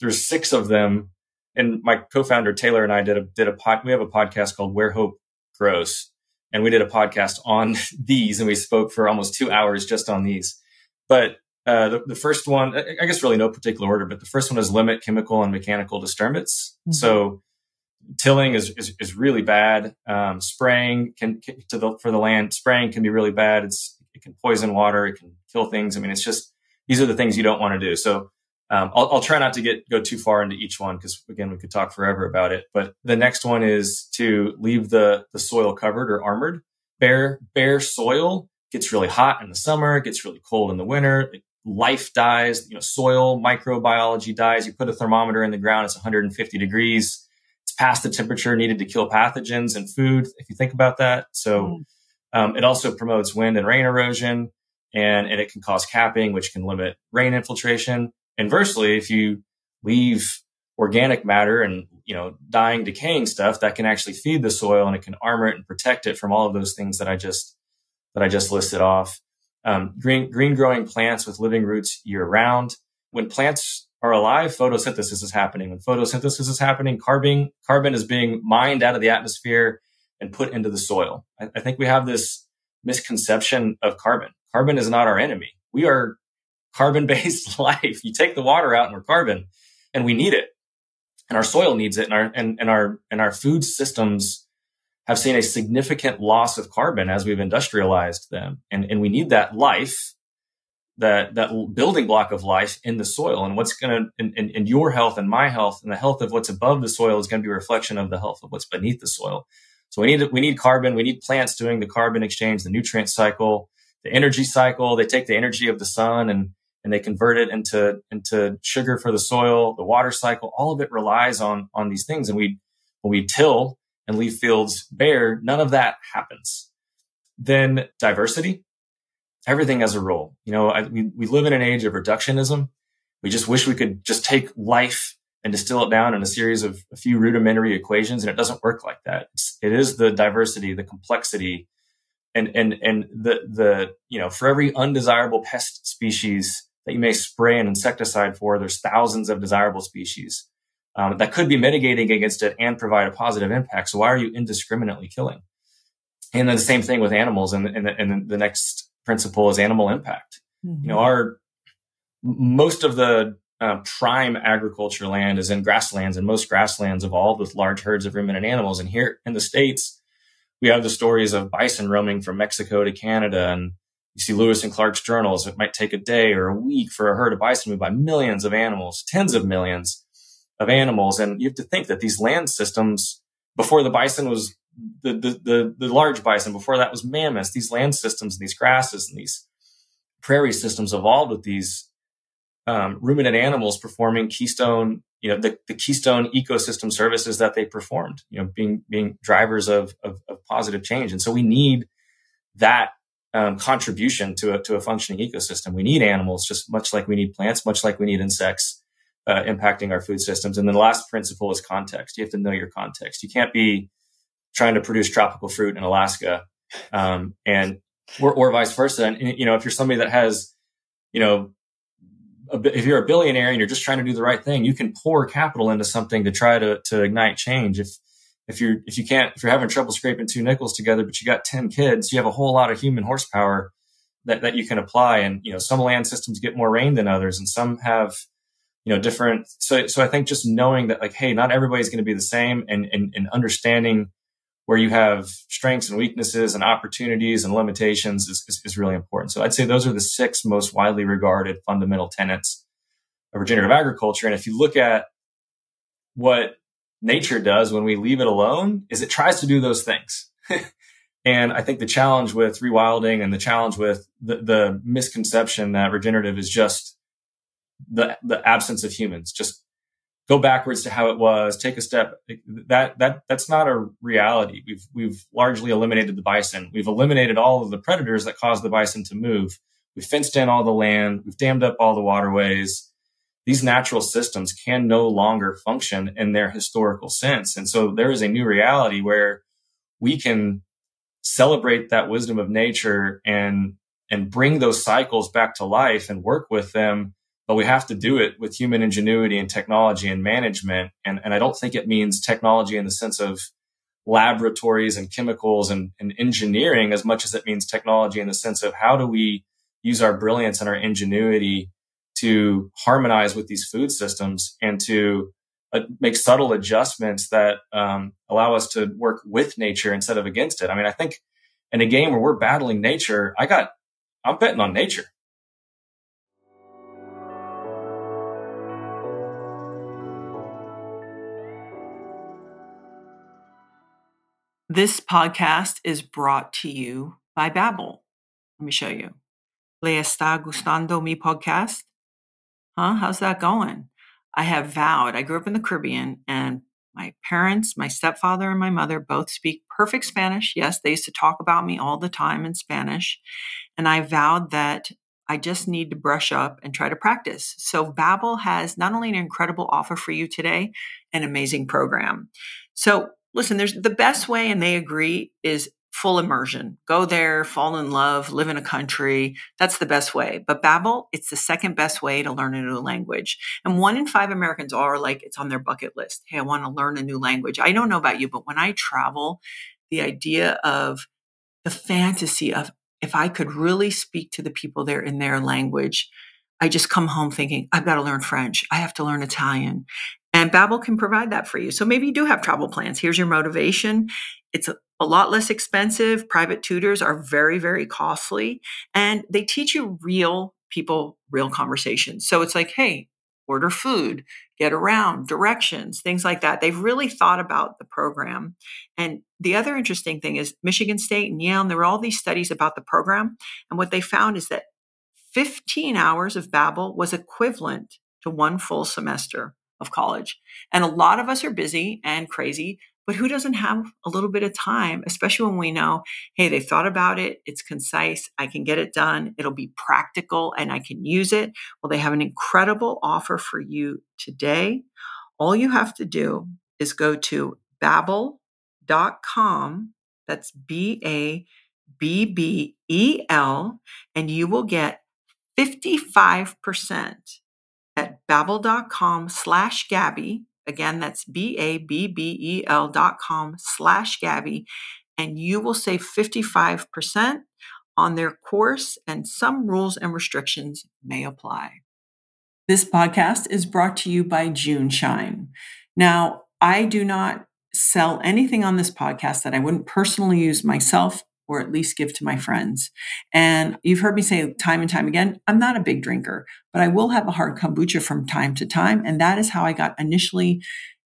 there's six of them. And my co-founder Taylor and I did a did a pod, we have a podcast called Where Hope Grows, and we did a podcast on these, and we spoke for almost two hours just on these. But uh, the, the, first one, I guess, really no particular order, but the first one is limit chemical and mechanical disturbance. Mm-hmm. So tilling is, is, is really bad. Um, spraying can, can, to the, for the land, spraying can be really bad. It's, it can poison water. It can kill things. I mean, it's just, these are the things you don't want to do. So, um, I'll, I'll, try not to get, go too far into each one because again, we could talk forever about it. But the next one is to leave the, the soil covered or armored. Bare, bare soil gets really hot in the summer, gets really cold in the winter. Life dies, you know, soil microbiology dies. You put a thermometer in the ground, it's 150 degrees It's past the temperature needed to kill pathogens and food, if you think about that. So mm. um, it also promotes wind and rain erosion, and, and it can cause capping, which can limit rain infiltration. Inversely, if you leave organic matter and you know dying, decaying stuff, that can actually feed the soil and it can armor it and protect it from all of those things that I just that I just listed off. Um, green green growing plants with living roots year round. When plants are alive, photosynthesis is happening. When photosynthesis is happening, carbon, carbon is being mined out of the atmosphere and put into the soil. I, I think we have this misconception of carbon. Carbon is not our enemy. We are carbon based life. You take the water out and we're carbon and we need it. And our soil needs it and our, and, and our, and our food systems have seen a significant loss of carbon as we've industrialized them. And, and we need that life that that building block of life in the soil and what's going to in, in, your health and my health and the health of what's above the soil is going to be a reflection of the health of what's beneath the soil so we need we need carbon we need plants doing the carbon exchange the nutrient cycle the energy cycle they take the energy of the sun and and they convert it into into sugar for the soil the water cycle all of it relies on on these things and we when we till and leave fields bare, none of that happens. Then diversity, everything has a role. You know, I, we, we live in an age of reductionism. We just wish we could just take life and distill it down in a series of a few rudimentary equations. And it doesn't work like that. It's, it is the diversity, the complexity, and, and, and the, the, you know, for every undesirable pest species that you may spray an insecticide for, there's thousands of desirable species um, that could be mitigating against it and provide a positive impact. So why are you indiscriminately killing? And then the same thing with animals. And, and, and the next principle is animal impact. Mm-hmm. You know, our most of the uh, prime agriculture land is in grasslands, and most grasslands evolved with large herds of ruminant animals. And here in the states, we have the stories of bison roaming from Mexico to Canada, and you see Lewis and Clark's journals. It might take a day or a week for a herd of bison to move by millions of animals, tens of millions of animals, and you have to think that these land systems before the bison was the, the, the, the large bison. Before that was mammoths. These land systems and these grasses and these prairie systems evolved with these um, ruminant animals performing keystone, you know, the, the keystone ecosystem services that they performed, you know, being, being drivers of, of, of positive change. And so we need that um, contribution to a, to a functioning ecosystem. We need animals just much like we need plants, much like we need insects uh, impacting our food systems. And then the last principle is context. You have to know your context. You can't be trying to produce tropical fruit in Alaska, um, and or, or vice versa. And you know, if you're somebody that has, you know, a, if you're a billionaire and you're just trying to do the right thing, you can pour capital into something to try to to ignite change. If if you're if you can't if you're having trouble scraping two nickels together, but you got ten kids, you have a whole lot of human horsepower that that you can apply. And you know, some land systems get more rain than others, and some have you know different. So so I think just knowing that like, hey, not everybody's going to be the same, and and, and understanding where you have strengths and weaknesses and opportunities and limitations is, is, is, really important. So I'd say those are the six most widely regarded fundamental tenets of regenerative agriculture. And if you look at what nature does when we leave it alone is it tries to do those things. and I think the challenge with rewilding and the challenge with the, the misconception that regenerative is just the, the absence of humans, just go backwards to how it was, take a step. That that that's not a reality. We've we've largely eliminated the bison. We've eliminated all of the predators that cause the bison to move. We've fenced in all the land. We've dammed up all the waterways. These natural systems can no longer function in their historical sense. And so there is a new reality where we can celebrate that wisdom of nature and and bring those cycles back to life and work with them but we have to do it with human ingenuity and technology and management. And, and I don't think it means technology in the sense of laboratories and chemicals and, and engineering as much as it means technology in the sense of how do we use our brilliance and our ingenuity to harmonize with these food systems and to uh, make subtle adjustments that um, allow us to work with nature instead of against it. I mean, I think in a game where we're battling nature, I got, I'm betting on nature. This podcast is brought to you by Babbel. Let me show you. Le está gustando mi podcast? Huh? How's that going? I have vowed. I grew up in the Caribbean and my parents, my stepfather and my mother both speak perfect Spanish. Yes, they used to talk about me all the time in Spanish. And I vowed that I just need to brush up and try to practice. So Babbel has not only an incredible offer for you today, an amazing program. So listen, there's the best way, and they agree, is full immersion. Go there, fall in love, live in a country. That's the best way. But Babbel, it's the second best way to learn a new language. And one in five Americans are like, it's on their bucket list. Hey, I want to learn a new language. I don't know about you, but when I travel, the idea of the fantasy of if I could really speak to the people there in their language, I just come home thinking, I've got to learn French. I have to learn Italian. And Babbel can provide that for you. So maybe you do have travel plans. Here's your motivation. It's a lot less expensive. Private tutors are very, very costly. And they teach you real people, real conversations. So it's like, hey, order food, get around, directions, things like that. They've really thought about the program. And the other interesting thing is Michigan State and Yale, and there were all these studies about the program. And what they found is that 15 hours of Babbel was equivalent to one full semester of college. And a lot of us are busy and crazy. But who doesn't have a little bit of time, especially when we know, hey, they thought about it, it's concise, I can get it done, it'll be practical, and I can use it? Well, they have an incredible offer for you today. All you have to do is go to babbel.com. That's B A B B E L, and you will get 55% at babbel.com slash Gabby. Again, that's B-A-B-B-E-L dot com slash Gabby. And you will save 55% on their course and some rules and restrictions may apply. This podcast is brought to you by June Shine. Now, I do not sell anything on this podcast that I wouldn't personally use myself or at least give to my friends. And you've heard me say time and time again, I'm not a big drinker, but I will have a hard kombucha from time to time. And that is how I got initially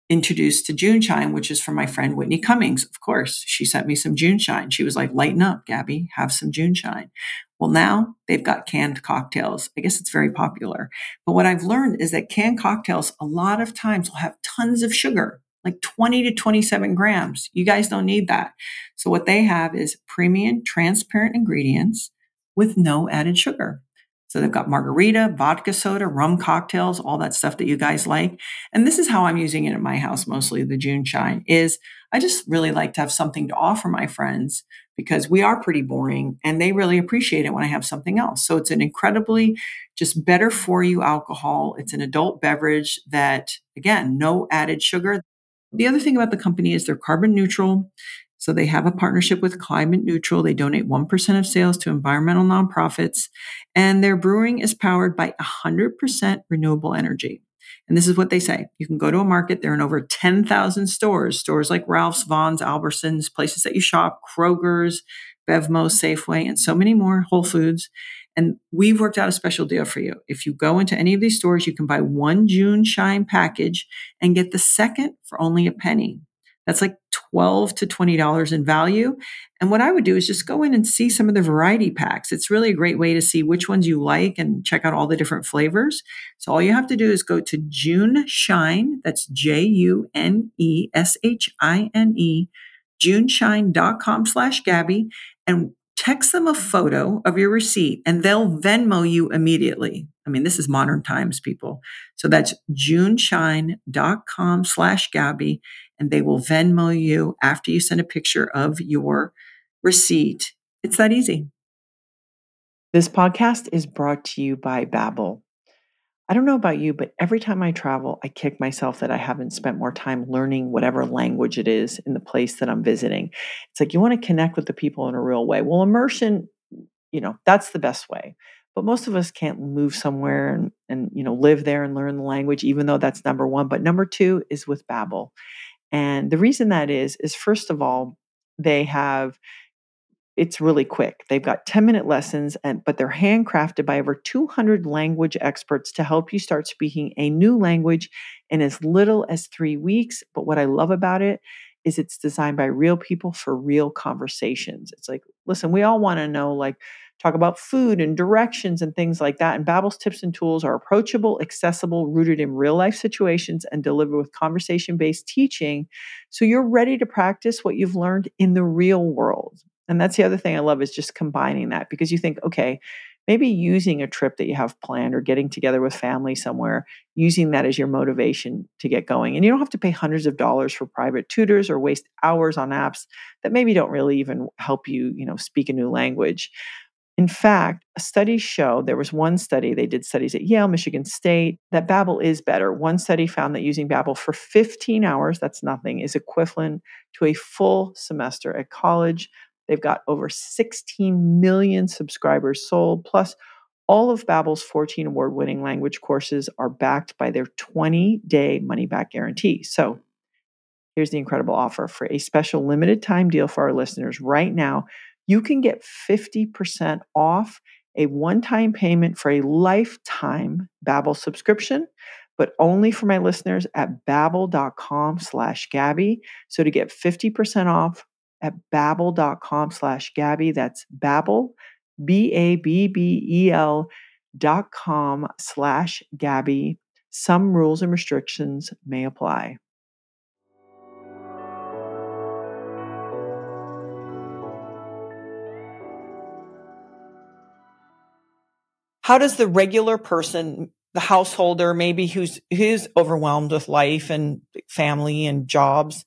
introduced to June Shine, which is from my friend Whitney Cummings. Of course, she sent me some June Shine. She was like, lighten up, Gabby, have some June Shine. Well, now they've got canned cocktails. I guess it's very popular. But what I've learned is that canned cocktails a lot of times will have tons of sugar like 20 to 27 grams. You guys don't need that. So, what they have is premium, transparent ingredients with no added sugar. So, they've got margarita, vodka soda, rum cocktails, all that stuff that you guys like. And this is how I'm using it at my house mostly, the June Shine, is I just really like to have something to offer my friends because we are pretty boring and they really appreciate it when I have something else. So it's an incredibly just better for you alcohol. It's an adult beverage that, again, no added sugar. The other thing about the company is they're carbon neutral. So they have a partnership with Climate Neutral. They donate 1% of sales to environmental nonprofits. And their brewing is powered by 100% renewable energy. And this is what they say. You can go to a market. They're in over 10,000 stores, stores like Ralph's, Vons, Albertsons, places that you shop, Kroger's, Bevmo, Safeway, and so many more, Whole Foods. And we've worked out a special deal for you. If you go into any of these stores, you can buy one June Shine package and get the second for only a penny. That's like 12 to $20 in value. And what I would do is just go in and see some of the variety packs. It's really a great way to see which ones you like and check out all the different flavors. So all you have to do is go to June Shine, that's J U N E S H I N E, juneshine.com slash Gabby, and text them a photo of your receipt and they'll Venmo you immediately. I mean, this is modern times, people. So that's juneshine.com slash Gabby, and they will Venmo you after you send a picture of your receipt. It's that easy. This podcast is brought to you by Babbel. I don't know about you, but every time I travel, I kick myself that I haven't spent more time learning whatever language it is in the place that I'm visiting. It's like you want to connect with the people in a real way. Well, immersion, you know, that's the best way. But most of us can't move somewhere and, and you know live there and learn the language, even though that's number one. But number two is with Babbel. And the reason that is, is first of all, they have it's really quick. They've got 10 minute lessons, and but they're handcrafted by over 200 language experts to help you start speaking a new language in as little as three weeks. But what I love about it is it's designed by real people for real conversations. It's like, listen, we all want to know, like, talk about food and directions and things like that. And Babbel's tips and tools are approachable, accessible, rooted in real life situations, and delivered with conversation based teaching. So you're ready to practice what you've learned in the real world. And that's the other thing I love is just combining that because you think, okay, maybe using a trip that you have planned or getting together with family somewhere, using that as your motivation to get going. And you don't have to pay hundreds of dollars for private tutors or waste hours on apps that maybe don't really even help you, you know, speak a new language. In fact, studies show there was one study, they did studies at Yale, Michigan State, that Babbel is better. One study found that using Babbel for 15 hours, that's nothing, is equivalent to a full semester at college They've got over 16 million subscribers sold. Plus, all of Babbel's 14 award-winning language courses are backed by their 20-day money-back guarantee. So, here's the incredible offer for a special limited time deal for our listeners right now. You can get 50% off a one-time payment for a lifetime Babbel subscription but only for my listeners at babbel.com slash Gabby. So to get 50% off at babbel.com slash Gabby. That's Babbel, B-A-B-B-E-L dot com slash Gabby. Some rules and restrictions may apply. How does the regular person, the householder, maybe who's who's overwhelmed with life and family and jobs,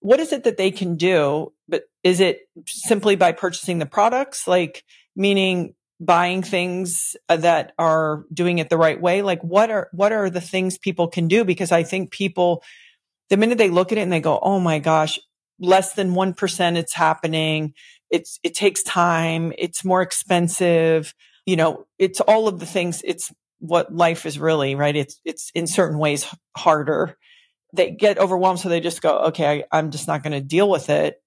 what is it that they can do? But is it simply by purchasing the products? Like, meaning buying things uh, that are doing it the right way? Like, what are, what are the things people can do? Because I think people, the minute they look at it and they go, Oh my gosh, less than 1% it's happening. It's, it takes time. It's more expensive. You know, it's all of the things. It's what life is really, right? It's, it's in certain ways harder they get overwhelmed. So they just go, okay, I, I'm just not going to deal with it.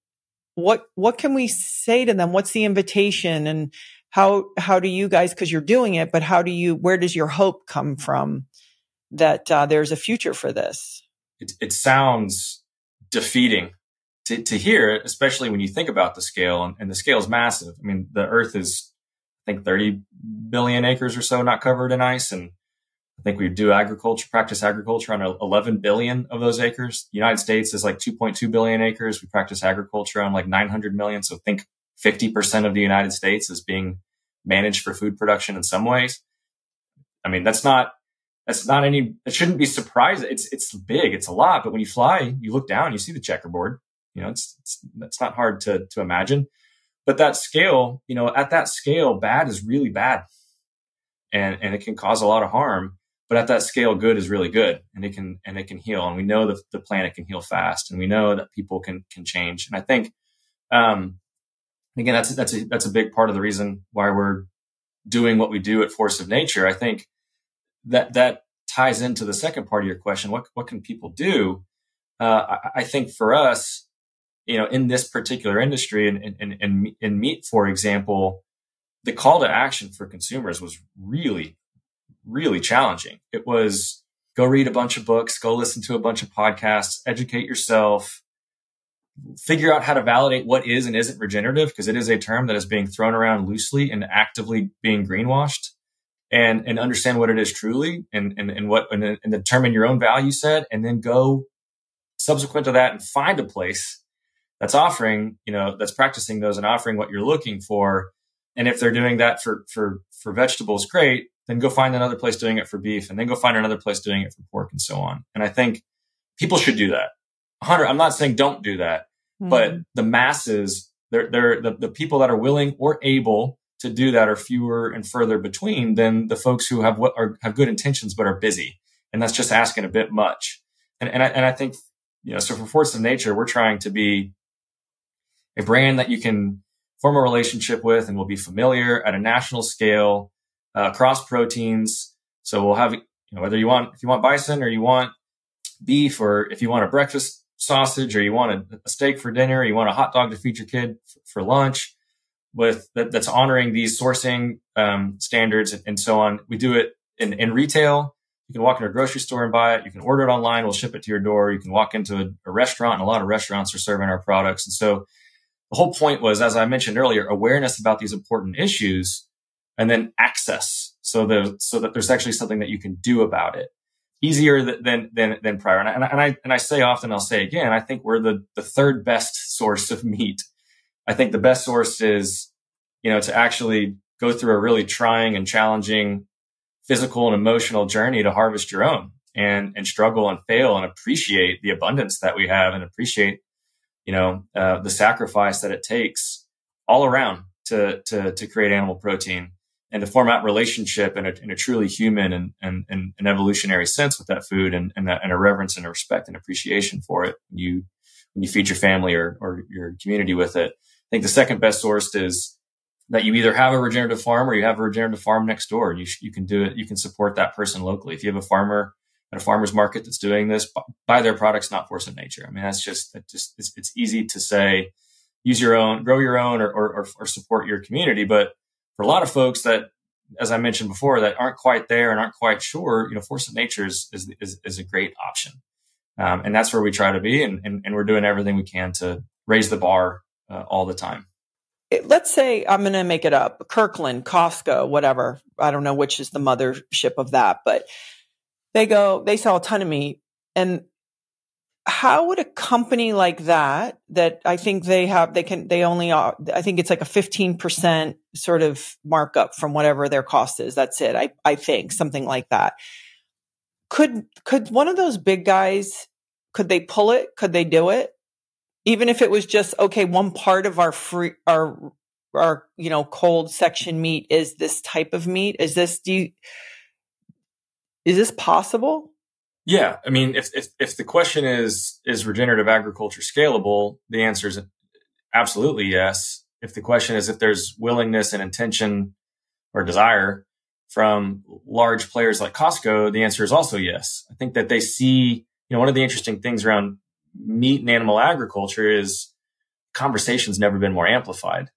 What, what can we say to them? What's the invitation and how, how do you guys, cause you're doing it, but how do you, where does your hope come from that uh, there's a future for this? It, it sounds defeating to, to hear it, especially when you think about the scale and, and the scale is massive. I mean, the earth is, I think 30 billion acres or so not covered in ice and I think we do agriculture, practice agriculture on 11 billion of those acres. The United States is like 2.2 billion acres. We practice agriculture on like 900 million. So think 50% of the United States is being managed for food production in some ways. I mean, that's not, that's not any, it shouldn't be surprising. It's, it's big. It's a lot. But when you fly, you look down, you see the checkerboard. You know, it's, it's, it's not hard to, to imagine. But that scale, you know, at that scale, bad is really bad. And, and it can cause a lot of harm but at that scale good is really good and it can and it can heal and we know that the planet can heal fast and we know that people can can change and i think um again that's that's a that's a big part of the reason why we're doing what we do at force of nature. I think that that ties into the second part of your question what what can people do? Uh, I, I, think for us you know in this particular industry and in, in, in, in meat for example the call to action for consumers was really really challenging. It was go read a bunch of books, go listen to a bunch of podcasts, educate yourself, figure out how to validate what is and isn't regenerative, because it is a term that is being thrown around loosely and actively being greenwashed. And, and understand what it is truly and, and, and what and, and determine your own value set and then go subsequent to that and find a place that's offering, you know, that's practicing those and offering what you're looking for. And if they're doing that for for for vegetables, great then go find another place doing it for beef, and then go find another place doing it for pork, and so on. And I think people should do that. Hunter, I'm not saying don't do that, mm-hmm. but the masses, they're, they're the, the people that are willing or able to do that are fewer and further between than the folks who have what are have good intentions but are busy, and that's just asking a bit much. And and I, and I think you know, so for Force of Nature, we're trying to be a brand that you can form a relationship with and will be familiar at a national scale uh, cross proteins. So we'll have, you know, whether you want, if you want bison or you want beef, or if you want a breakfast sausage or you want a, a steak for dinner, or you want a hot dog to feed your kid f- for lunch with that, that's honoring these sourcing um, standards and, and, so on. We do it in, in retail. You can walk into a grocery store and buy it. You can order it online. We'll ship it to your door. You can walk into a, a restaurant and a lot of restaurants are serving our products. And so the whole point was, as I mentioned earlier, awareness about these important issues and then access so the so that there's actually something that you can do about it. Easier than than than prior. And I, and I and I say often I'll say again I think we're the the third best source of meat. I think the best source is you know to actually go through a really trying and challenging physical and emotional journey to harvest your own and and struggle and fail and appreciate the abundance that we have and appreciate you know uh, the sacrifice that it takes all around to to to create animal protein and to form that relationship in a, in a truly human and, and, and, an evolutionary sense with that food and, and, that, and a reverence and a respect and appreciation for it when you, when you feed your family or, or your community with it. I think the second best source is that you either have a regenerative farm or you have a regenerative farm next door. You, you can do it. You can support that person locally. If you have a farmer at a farmer's market that's doing this, buy their products, not force of nature. I mean, that's just, that just, it's, it's easy to say, use your own, grow your own or, or, or support your community. But for a lot of folks that, as I mentioned before, that aren't quite there and aren't quite sure, you know, force of nature is, is, is, is a great option. Um, and that's where we try to be. And, and, and, we're doing everything we can to raise the bar uh, all the time. Let's say I'm going to make it up Kirkland, Costco, whatever. I don't know which is the mothership of that, but they go, they sell a ton of meat and how would a company like that, that I think they have, they can, they only, uh, I think it's like a 15% sort of markup from whatever their cost is. That's it. I, I think something like that. Could, could one of those big guys, could they pull it? Could they do it? Even if it was just, okay, one part of our free, our, our, you know, cold section meat is this type of meat. Is this, do you, is this possible? Yeah, I mean, if if if the question is is regenerative agriculture scalable, the answer is absolutely yes. If the question is if there's willingness and intention or desire from large players like Costco, the answer is also yes. I think that they see, you know, one of the interesting things around meat and animal agriculture is conversation's never been more amplified.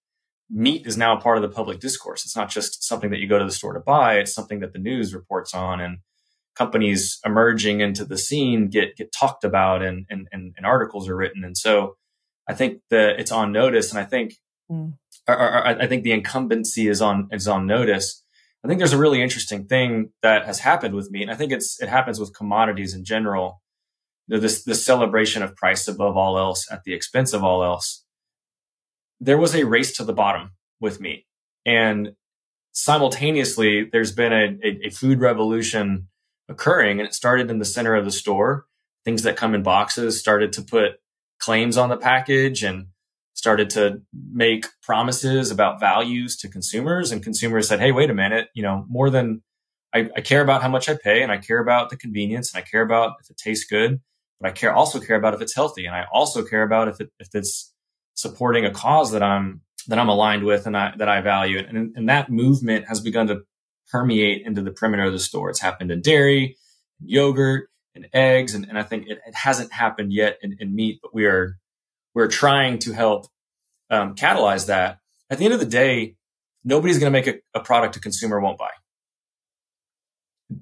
Meat is now a part of the public discourse. It's not just something that you go to the store to buy. It's something that the news reports on and companies emerging into the scene get get talked about and and, and, and articles are written. And so I think that it's on notice. And I think mm. or, or, I think the incumbency is on is on notice. I think there's a really interesting thing that has happened with me, and I think it's it happens with commodities in general. This this celebration of price above all else at the expense of all else. There was a race to the bottom with meat, and simultaneously, there's been a, a, a food revolution occurring and it started in the center of the store. Things that come in boxes started to put claims on the package and started to make promises about values to consumers and consumers said, Hey, wait a minute, you know, more than I, I care about how much I pay and I care about the convenience and I care about if it tastes good, but I care also care about if it's healthy. And I also care about if it, if it's supporting a cause that I'm, that I'm aligned with and I, that I value. And, and that movement has begun to permeate into the perimeter of the store. It's happened in dairy, yogurt, and eggs, and, and I think it, it, hasn't happened yet in, in, meat, but we are we're trying to help um, catalyze that. At the end of the day, nobody's going to make a, a, product a consumer won't buy.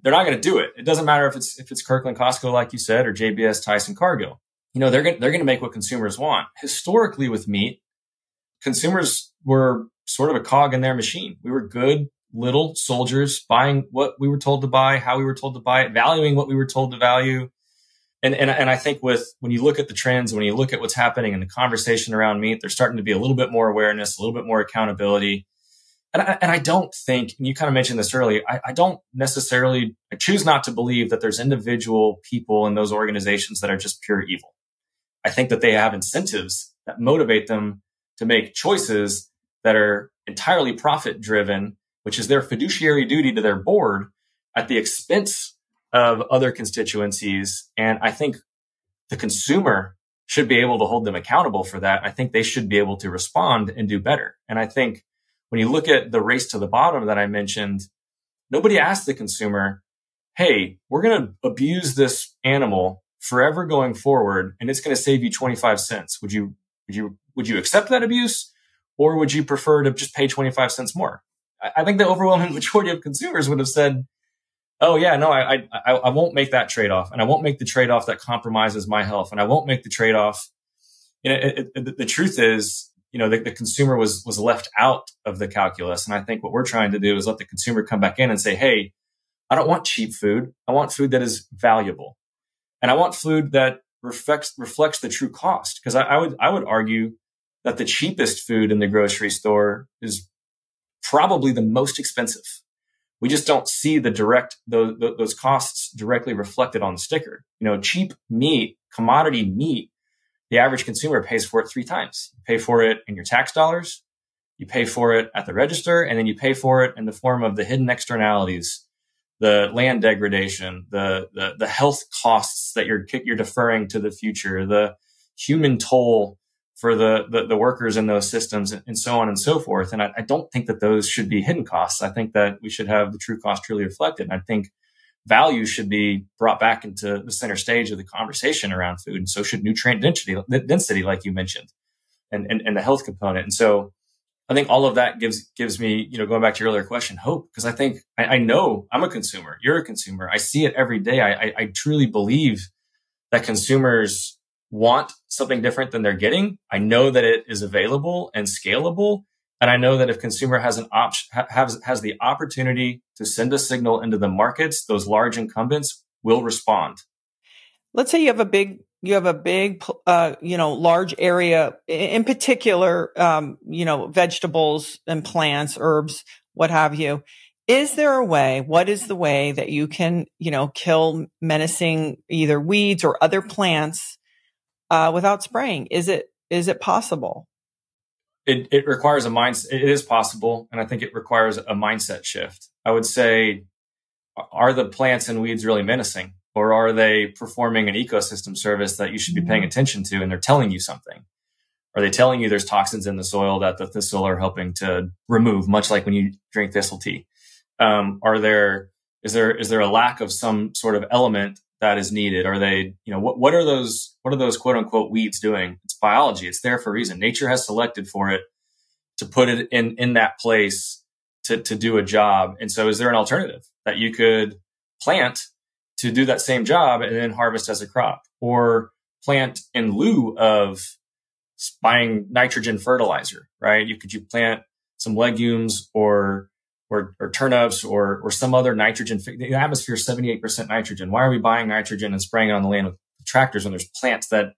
They're not going to do it. It doesn't matter if it's if it's Kirkland Costco, like you said, or JBS Tyson Cargill. You know, they're going they're going to make what consumers want. Historically, with meat, consumers were sort of a cog in their machine. We were good little soldiers buying what we were told to buy, how we were told to buy it, valuing what we were told to value. And, and, and I think with when you look at the trends, when you look at what's happening in the conversation around meat, there's starting to be a little bit more awareness, a little bit more accountability. And I, and I don't think, and you kind of mentioned this earlier, I, I don't necessarily, I choose not to believe that there's individual people in those organizations that are just pure evil. I think that they have incentives that motivate them to make choices that are entirely profit driven which is their fiduciary duty to their board at the expense of other constituencies. And I think the consumer should be able to hold them accountable for that. I think they should be able to respond and do better. And I think when you look at the race to the bottom that I mentioned, nobody asked the consumer, Hey, we're going to abuse this animal forever going forward and it's going to save you 25 cents. Would you, would you, would you accept that abuse or would you prefer to just pay 25 cents more? I think the overwhelming majority of consumers would have said, "Oh yeah, no, I I, I won't make that trade off, and I won't make the trade off that compromises my health, and I won't make the trade off." You know, it, it, the truth is, you know, the, the, consumer was was left out of the calculus, and I think what we're trying to do is let the consumer come back in and say, "Hey, I don't want cheap food. I want food that is valuable, and I want food that reflects reflects the true cost." Because I, I would I would argue that the cheapest food in the grocery store is probably the most expensive. We just don't see the direct, those, those costs directly reflected on the sticker. You know, cheap meat, commodity meat, the average consumer pays for it three times. You pay for it in your tax dollars, you pay for it at the register, and then you pay for it in the form of the hidden externalities, the land degradation, the, the, the health costs that you're, you're deferring to the future, the human toll for the, the, the, workers in those systems and so on and so forth. And I, I, don't think that those should be hidden costs. I think that we should have the true cost truly reflected. And I think value should be brought back into the center stage of the conversation around food. And so should nutrient density, density, like you mentioned, and, and, and the health component. And so I think all of that gives, gives me, you know, going back to your earlier question, hope, because I think I, I, know I'm a consumer. You're a consumer. I see it every day. I, I, I truly believe that consumers want something different than they're getting. I know that it is available and scalable. And I know that if consumer has an option, has, has the opportunity to send a signal into the markets, those large incumbents will respond. Let's say you have a big you have a big, uh, you know, large area, in particular, um, you know, vegetables and plants, herbs, what have you. Is there a way? What is the way that you can, you know, kill menacing either weeds or other plants uh, without spraying? Is it is it possible? It it requires a mindset. It is possible, and I think it requires a mindset shift. I would say, are the plants and weeds really menacing? or are they performing an ecosystem service that you should be paying mm-hmm. attention to and they're telling you something are they telling you there's toxins in the soil that the thistle are helping to remove much like when you drink thistle tea um, are there is there is there a lack of some sort of element that is needed? Are they you know what, what are those what are those quote unquote weeds doing? It's biology. It's there for a reason. Nature has selected for it to put it in in that place to to do a job. And so is there an alternative that you could plant to do that same job and then harvest as a crop? Or plant in lieu of buying nitrogen fertilizer, right? You could you plant some legumes or or, or turnips or or some other nitrogen. The atmosphere is 78% nitrogen. Why are we buying nitrogen and spraying it on the land with tractors when there's plants that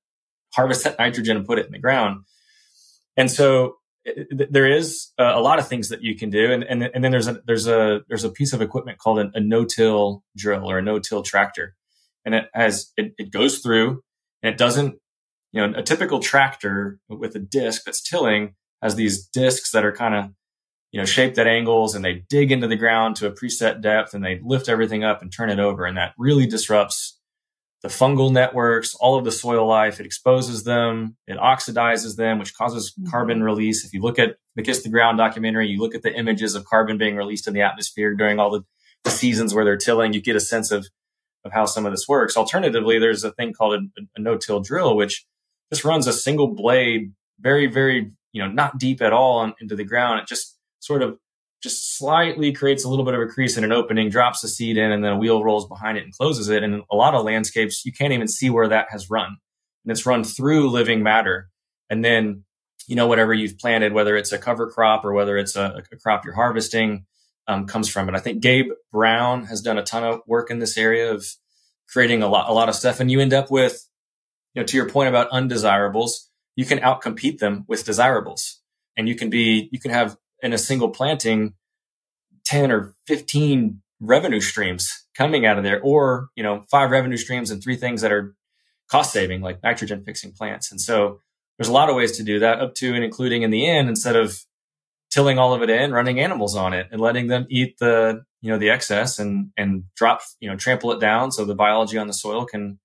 harvest that nitrogen and put it in the ground? And so there is a lot of things that you can do, and and, and then there's a there's a there's a piece of equipment called a, a no-till drill or a no-till tractor, and it has it, it goes through and it doesn't you know a typical tractor with a disc that's tilling has these discs that are kind of you know shaped at angles and they dig into the ground to a preset depth and they lift everything up and turn it over and that really disrupts the fungal networks, all of the soil life. It exposes them, it oxidizes them, which causes mm-hmm. carbon release. If you look at the Kiss the Ground documentary, you look at the images of carbon being released in the atmosphere during all the, the seasons where they're tilling, you get a sense of, of how some of this works. Alternatively, there's a thing called a, a no-till drill, which just runs a single blade very, very, you know, not deep at all on, into the ground. It just sort of just slightly creates a little bit of a crease in an opening, drops the seed in, and then a wheel rolls behind it and closes it. And a lot of landscapes, you can't even see where that has run. And it's run through living matter. And then, you know, whatever you've planted, whether it's a cover crop or whether it's a, a crop you're harvesting, um, comes from it. I think Gabe Brown has done a ton of work in this area of creating a lot, a lot of stuff. And you end up with, you know, to your point about undesirables, you can outcompete them with desirables. And you can be, you can have in a single planting 10 or 15 revenue streams coming out of there or you know five revenue streams and three things that are cost saving like nitrogen fixing plants. And so there's a lot of ways to do that up to and including in the end instead of tilling all of it in running animals on it and letting them eat the you know the excess and and drop you know trample it down so the biology on the soil can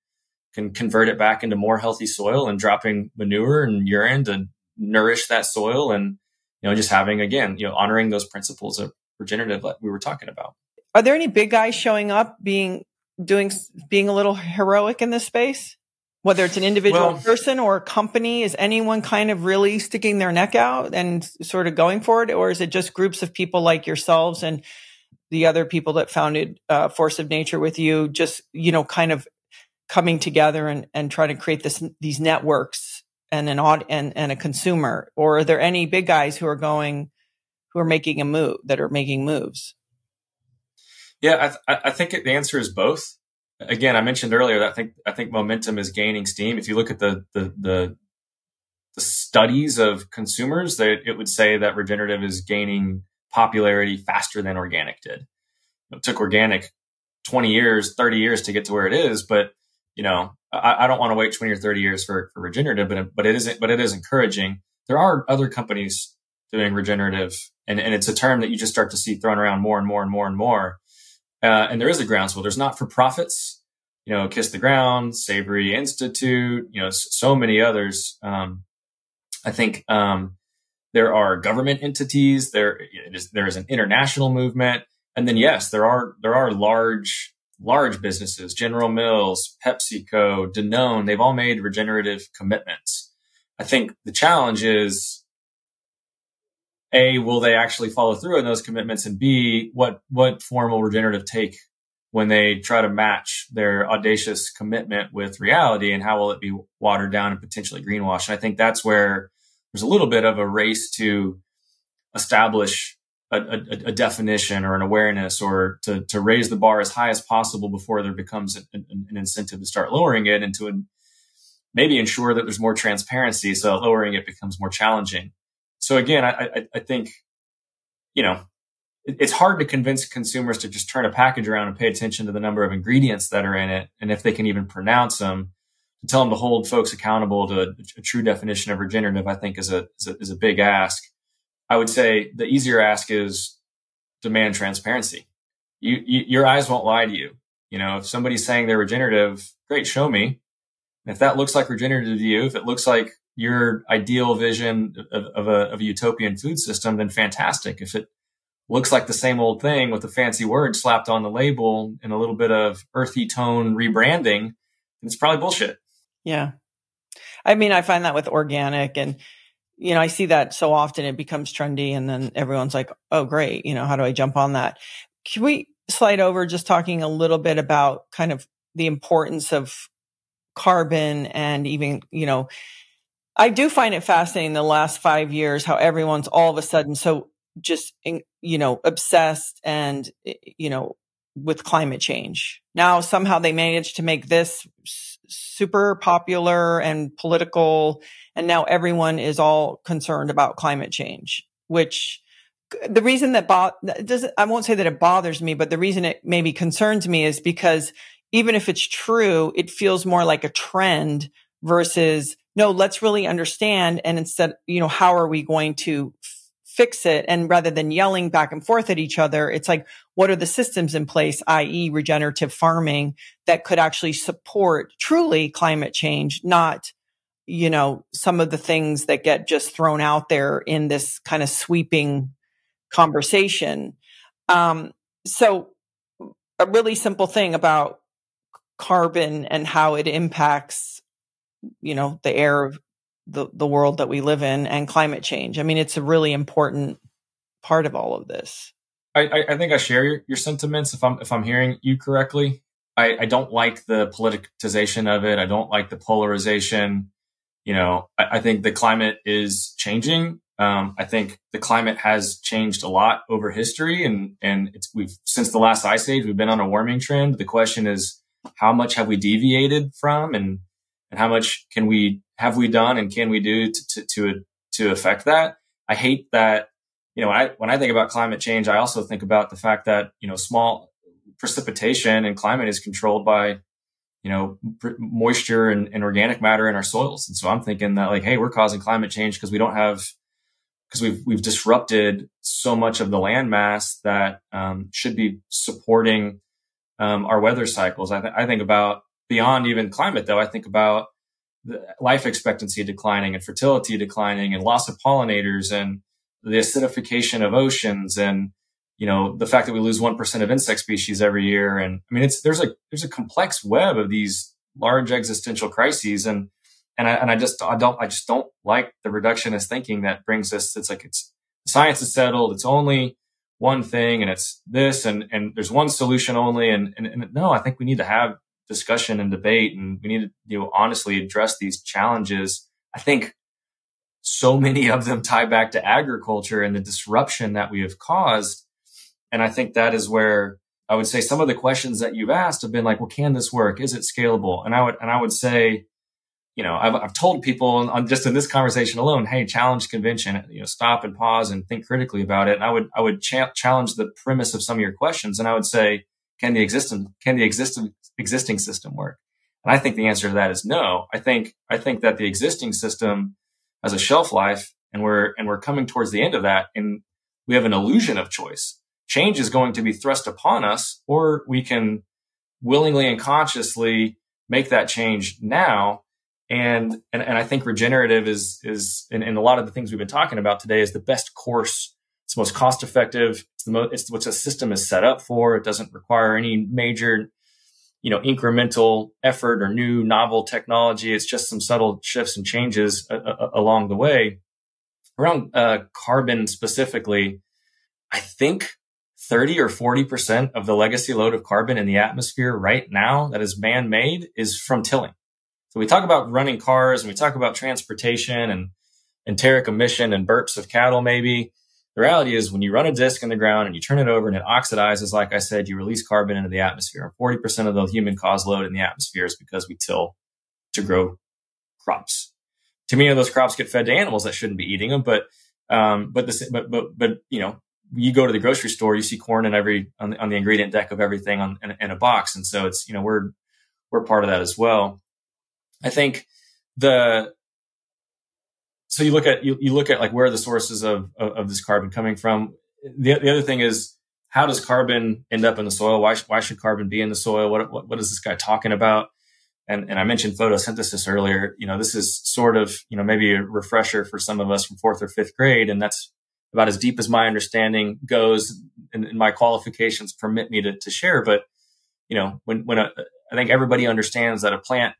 can convert it back into more healthy soil and dropping manure and urine to nourish that soil and you know, just having again, you know, honoring those principles of regenerative that we were talking about. Are there any big guys showing up being doing being a little heroic in this space? Whether it's an individual well, person or a company, is anyone kind of really sticking their neck out and sort of going for it, or is it just groups of people like yourselves and the other people that founded uh, Force of Nature with you, just you know, kind of coming together and and trying to create this these networks and an odd and, and a consumer? Or are there any big guys who are going who are making a move that are making moves? Yeah i, th- I think the answer is both. Again i mentioned earlier that i think i think momentum is gaining steam. If you look at the the the, the studies of consumers that it would say that regenerative is gaining popularity faster than organic did. It took organic 20 years 30 years to get to where it is but you know, I, I don't want to wait 20 or 30 years for, for regenerative, but, but it isn't, but it is encouraging. There are other companies doing regenerative and, and it's a term that you just start to see thrown around more and more and more and more. Uh, and there is a groundswell. There's not for profits, you know, Kiss the Ground, Savory Institute, you know, so many others. Um, I think, um, there are government entities. There is, there is an international movement. And then, yes, there are, there are large large businesses, General Mills, PepsiCo, Danone, they've all made regenerative commitments. I think the challenge is A, will they actually follow through on those commitments? And B, what, what form will regenerative take when they try to match their audacious commitment with reality and how will it be watered down and potentially greenwashed? And I think that's where there's a little bit of a race to establish a, a, a, definition or an awareness or to, to raise the bar as high as possible before there becomes an, an incentive to start lowering it and to maybe ensure that there's more transparency so lowering it becomes more challenging. So again, I, I, I think, you know, it, it's hard to convince consumers to just turn a package around and pay attention to the number of ingredients that are in it and if they can even pronounce them. To tell them to hold folks accountable to a, a true definition of regenerative, I think is a, is a, is a big ask. I would say the easier ask is demand transparency. You, you, your eyes won't lie to you. You know, if somebody's saying they're regenerative, great, show me. If that looks like regenerative to you, if it looks like your ideal vision of, of, a, of a utopian food system, then fantastic. If it looks like the same old thing with a fancy word slapped on the label and a little bit of earthy tone rebranding, then it's probably bullshit. Yeah. I mean, I find that with organic and, you know, I see that so often it becomes trendy and then everyone's like, oh, great. You know, how do I jump on that? Can we slide over just talking a little bit about kind of the importance of carbon and even, you know, I do find it fascinating the last five years how everyone's all of a sudden so just, you know, obsessed and, eh, you know, with climate change. Now somehow they managed to make this super popular and political. And now everyone is all concerned about climate change, which the reason that bo- does I won't say that it bothers me, but the reason it maybe concerns me is because even if it's true, it feels more like a trend versus no, let's really understand. And instead, you know, how are we going to f- fix it? And rather than yelling back and forth at each other, it's like, what are the systems in place, i.e. regenerative farming that could actually support truly climate change, not, you know, some of the things that get just thrown out there in this kind of sweeping conversation. Um, so a really simple thing about carbon and how it impacts, you know, the air of the, the world that we live in and climate change. I mean, it's a really important part of all of this. I, I think I share your, your sentiments if I'm if I'm hearing you correctly. I, I don't like the politicization of it. I don't like the polarization. You know, I, I think the climate is changing. Um, I think the climate has changed a lot over history, and and it's we've since the last ice age we've been on a warming trend. The question is, how much have we deviated from, and and how much can we have we done, and can we do to to to, to affect that? I hate that. You know, I, when I think about climate change, I also think about the fact that you know small precipitation and climate is controlled by you know, moisture and, and, organic matter in our soils. And so I'm thinking that like, hey, we're causing climate change because we don't have because we've we've disrupted so much of the landmass that um, should be supporting um, our weather cycles. I, th- I, think about beyond even climate, though. I think about life expectancy declining and fertility declining and loss of pollinators and the acidification of oceans and you know the fact that we lose one percent of insect species every year. And I mean, it's there's a there's a complex web of these large existential crises and and I, and I just I don't I just don't like the reductionist thinking that brings us. It's like it's science is settled. It's only one thing, and it's this, and and there's one solution only. And and, and no, I think we need to have discussion and debate, and we need to you know honestly address these challenges. I think so many of them tie back to agriculture and the disruption that we have caused, and I think that is where I would say some of the questions that you've asked have been like, well, can this work? Is it scalable? And I would and I would say you know, I've, I've told people on just in this conversation alone, hey, challenge convention, you know, stop and pause and think critically about it. And I would, I would cha- challenge the premise of some of your questions. And I would say, can the existing, can the existing, existing system work? And I think the answer to that is no. I think, I think that the existing system has a shelf life and we're, and we're coming towards the end of that. And we have an illusion of choice. Change is going to be thrust upon us, or we can willingly and consciously make that change now and, and, and I think regenerative is, is, in, a lot of the things we've been talking about today is the best course. It's most cost effective. It's the it's what the system is set up for. It doesn't require any major, you know, incremental effort or new novel technology. It's just some subtle shifts and changes a, a, along the way. Around uh, carbon specifically, I think 30 or 40% of the legacy load of carbon in the atmosphere right now that is man made is from tilling. So we talk about running cars and we talk about transportation and enteric emission and burps of cattle, maybe. The reality is when you run a disc in the ground and you turn it over and it oxidizes, like I said, you release carbon into the atmosphere. And 40% of the human caused load in the atmosphere is because we till to grow crops. Many of those crops get fed to animals that shouldn't be eating them, but um, but but but but you know you go to the grocery store, you see corn in every on the, on the ingredient deck of everything on in, in, a box, and so it's you know we're we're part of that as well. I think the so you look at you, you look at like where are the sources of, of, of this carbon coming from. The, the other thing is how does carbon end up in the soil? Why why should carbon be in the soil? What what, what is this guy talking about? And, and I mentioned photosynthesis earlier. You know, this is sort of, you know, maybe a refresher for some of us from fourth or fifth grade. And that's about as deep as my understanding goes and, and my qualifications permit me to, to share. But, you know, when, when a, I think everybody understands that a plant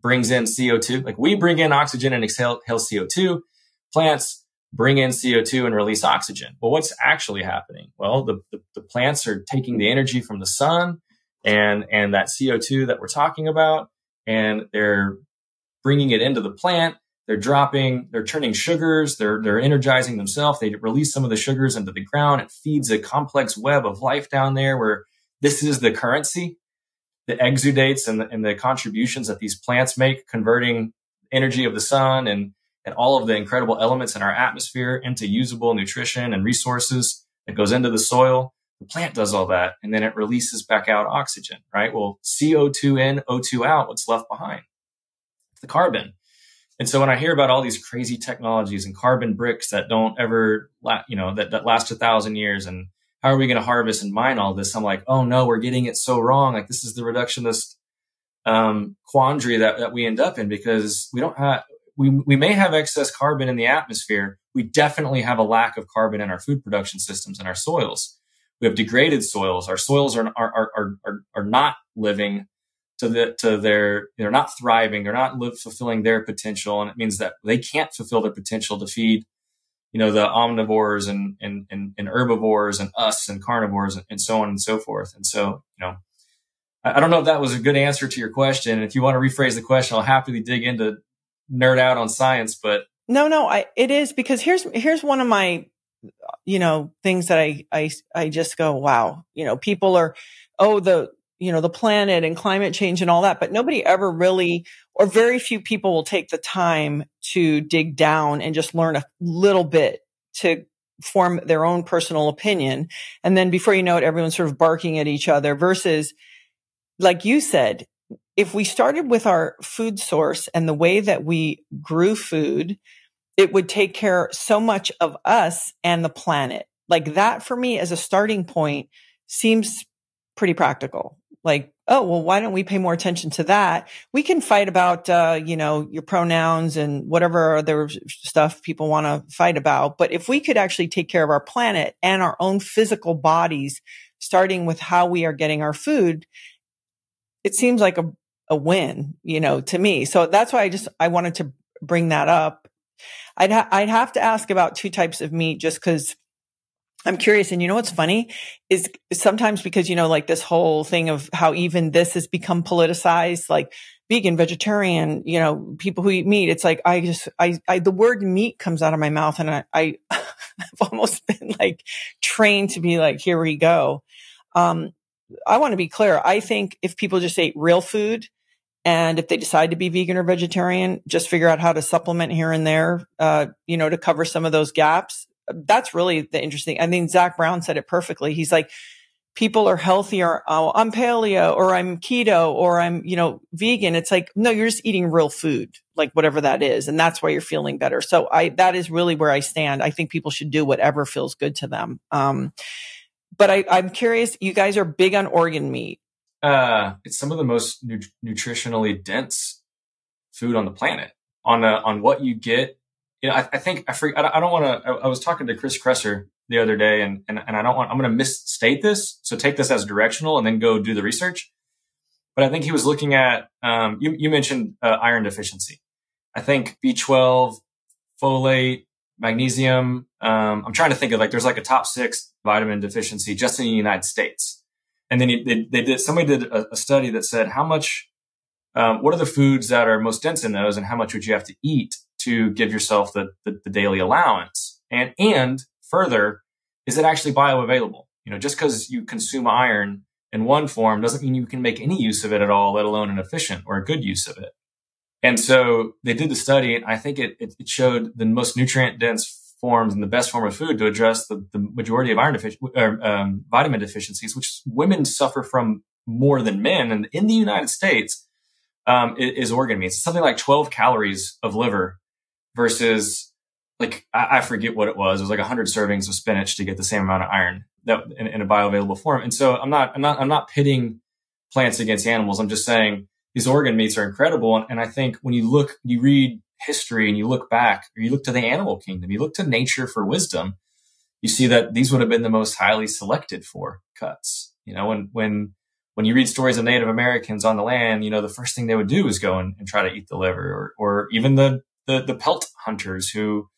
brings in CO2, like we bring in oxygen and exhale, exhale CO2, plants bring in CO2 and release oxygen. Well, what's actually happening? Well, the, the, the plants are taking the energy from the sun and, and that CO2 that we're talking about, and they're bringing it into the plant they're dropping, they're turning sugars, they're, they're energizing themselves. They release some of the sugars into the ground. It feeds a complex web of life down there where this is the currency, the exudates and the, and the contributions that these plants make, converting energy of the sun and, and all of the incredible elements in our atmosphere into usable nutrition and resources that goes into the soil. The plant does all that and then it releases back out oxygen, right? Well, CO2 in, O2 out, what's left behind? The carbon. And so when I hear about all these crazy technologies and carbon bricks that don't ever, la- you know, that, that last a thousand years and how are we going to harvest and mine all this? I'm like, oh no, we're getting it so wrong. Like this is the reductionist um, quandary that, that we end up in because we don't have, we, we may have excess carbon in the atmosphere. We definitely have a lack of carbon in our food production systems and our soils. We have degraded soils. Our soils are, are, are, are, are not living to the to their they're not thriving they're not live, fulfilling their potential and it means that they can't fulfill their potential to feed you know the omnivores and and and, and herbivores and us and carnivores and, and, so on and so forth. And so you know I, I don't know if that was a good answer to your question. If you want to rephrase the question i'll happily dig into nerd out on science but no no i it is because here's here's one of my you know things that i i i just go wow. You know people are oh the you know, the planet and climate change and all that, but nobody ever really, or very few people will take the time to dig down and just learn a little bit to form their own personal opinion. And then before you know it, everyone's sort of barking at each other versus, like you said, if we started with our food source and the way that we grew food, it would take care so much of us and the planet. Like that for me as a starting point seems pretty practical like, oh, well, why don't we pay more attention to that? We can fight about, uh, you know, your pronouns and whatever other stuff people want to fight about. But if we could actually take care of our planet and our own physical bodies, starting with how we are getting our food, it seems like a, a win, you know, to me. So that's why I just, I wanted to bring that up. I'd, ha- I'd have to ask about two types of meat just because I'm curious. And you know what's funny is sometimes because, you know, like this whole thing of how even this has become politicized, like vegan, vegetarian, you know, people who eat meat. It's like, I just, I, I, the word meat comes out of my mouth and I, I have almost been like trained to be like, here we go. Um, I want to be clear. I think if people just ate real food and if they decide to be vegan or vegetarian, just figure out how to supplement here and there, uh, you know, to cover some of those gaps that's really the interesting. I mean, Zach Brown said it perfectly. He's like, people are healthier. Oh, I'm paleo or I'm keto or I'm, you know, vegan. It's like, no, you're just eating real food, like whatever that is. And that's why you're feeling better. So I, that is really where I stand. I think people should do whatever feels good to them. Um, but I, I'm curious, you guys are big on organ meat. Uh, it's some of the most nu- nutritionally dense food on the planet on, uh, on what you get you know, I, I think I, forget, I don't want to. I, I, was talking to Chris Kresser the other day, and and, and I don't want. I'm going to misstate this, so take this as directional, and then go do the research. But I think he was looking at. Um, you you mentioned uh, iron deficiency. I think B12, folate, magnesium. Um, I'm trying to think of like there's like a top six vitamin deficiency just in the United States. And then they, they did somebody did a, a, study that said how much, um, what are the foods that are most dense in those, and how much would you have to eat to give yourself the, the, the daily allowance. And, and further, is it actually bioavailable? You know, just because you consume iron in one form doesn't mean you can make any use of it at all, let alone an efficient or a good use of it. And so they did the study, and I think it, it, showed the most nutrient dense forms and the best form of food to address the, the majority of iron deficiency um, vitamin deficiencies, which women suffer from more than men. And in the United States, um, is organ meats. something like 12 calories of liver versus like, I, I, forget what it was. It was like 100 servings of spinach to get the same amount of iron that in, in a bioavailable form. And so I'm not, I'm not, I'm not pitting plants against animals. I'm just saying these organ meats are incredible. And, and I think when you look, you read history and you look back or you look to the animal kingdom, you look to nature for wisdom, you see that these would have been the most highly selected for cuts. You know, when, when, when you read stories of Native Americans on the land, you know, the first thing they would do is go and, and try to eat the liver or, or even the, the, the pelt hunters who,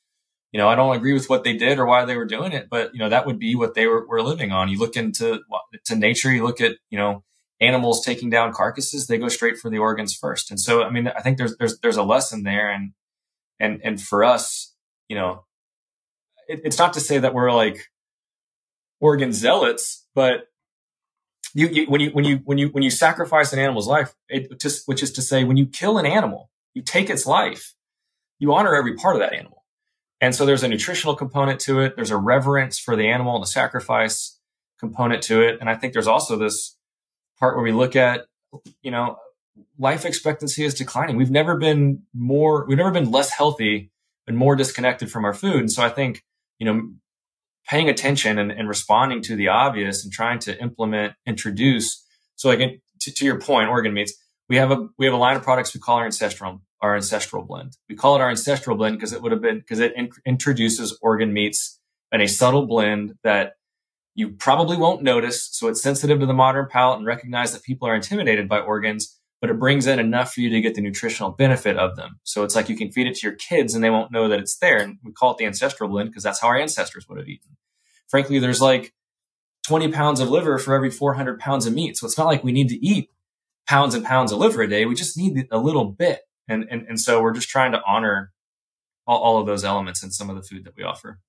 you know, I don't agree with what they did or why they were doing it, but you know, that would be what they were, were living on. You look into to nature, you look at, you know, animals taking down carcasses, they go straight for the organs first. And so, I mean, I think there's, there's, there's a lesson there. And, and, and for us, you know, it, it's not to say that we're like organ zealots, but you, you, when you, when you, when you, when you sacrifice an animal's life, it just, which is to say, when you kill an animal, you take its life, you honor every part of that animal. And so there's a nutritional component to it. There's a reverence for the animal and the sacrifice component to it. And I think there's also this part where we look at, you know, life expectancy is declining. We've never been more, we've never been less healthy and more disconnected from our food. And so I think, you know, paying attention and, and responding to the obvious and trying to implement, introduce. So again, to, to, your point, organ meats, we have a, we have a line of products we call our ancestral, our ancestral blend. We call it our ancestral blend because it would have been, because it in, introduces organ meats in a subtle blend that you probably won't notice. So it's sensitive to the modern palate and recognize that people are intimidated by organs, but it brings in enough for you to get the nutritional benefit of them. So it's like you can feed it to your kids and they won't know that it's there. And we call it the ancestral blend because that's how our ancestors would have eaten. Frankly, there's like 20 pounds of liver for every 400 pounds of meat. So it's not like we need to eat pounds and pounds of liver a day. We just need a little bit. And, and, and so we're just trying to honor all, all of those elements in some of the food that we offer.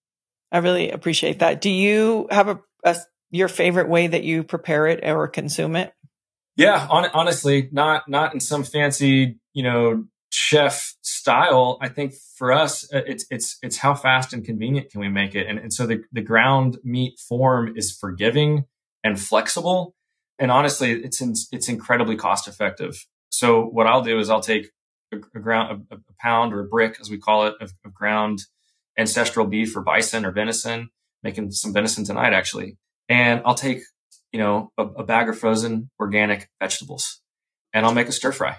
I really appreciate that. Do you have a a, your favorite way that you prepare it or consume it? Yeah, on, honestly, not not in some fancy, you know, chef style. I think for us, uh, it's it's it's how fast and convenient can we make it, and and so the the ground meat form is forgiving and flexible, and honestly, it's in, it's incredibly cost effective. So what I'll do is I'll take a, a ground a, a, pound or a brick, as we call it, of, of ground ancestral beef or bison or venison making some venison tonight actually. And I'll take, you know, a, a bag of frozen organic vegetables and I'll make a stir fry.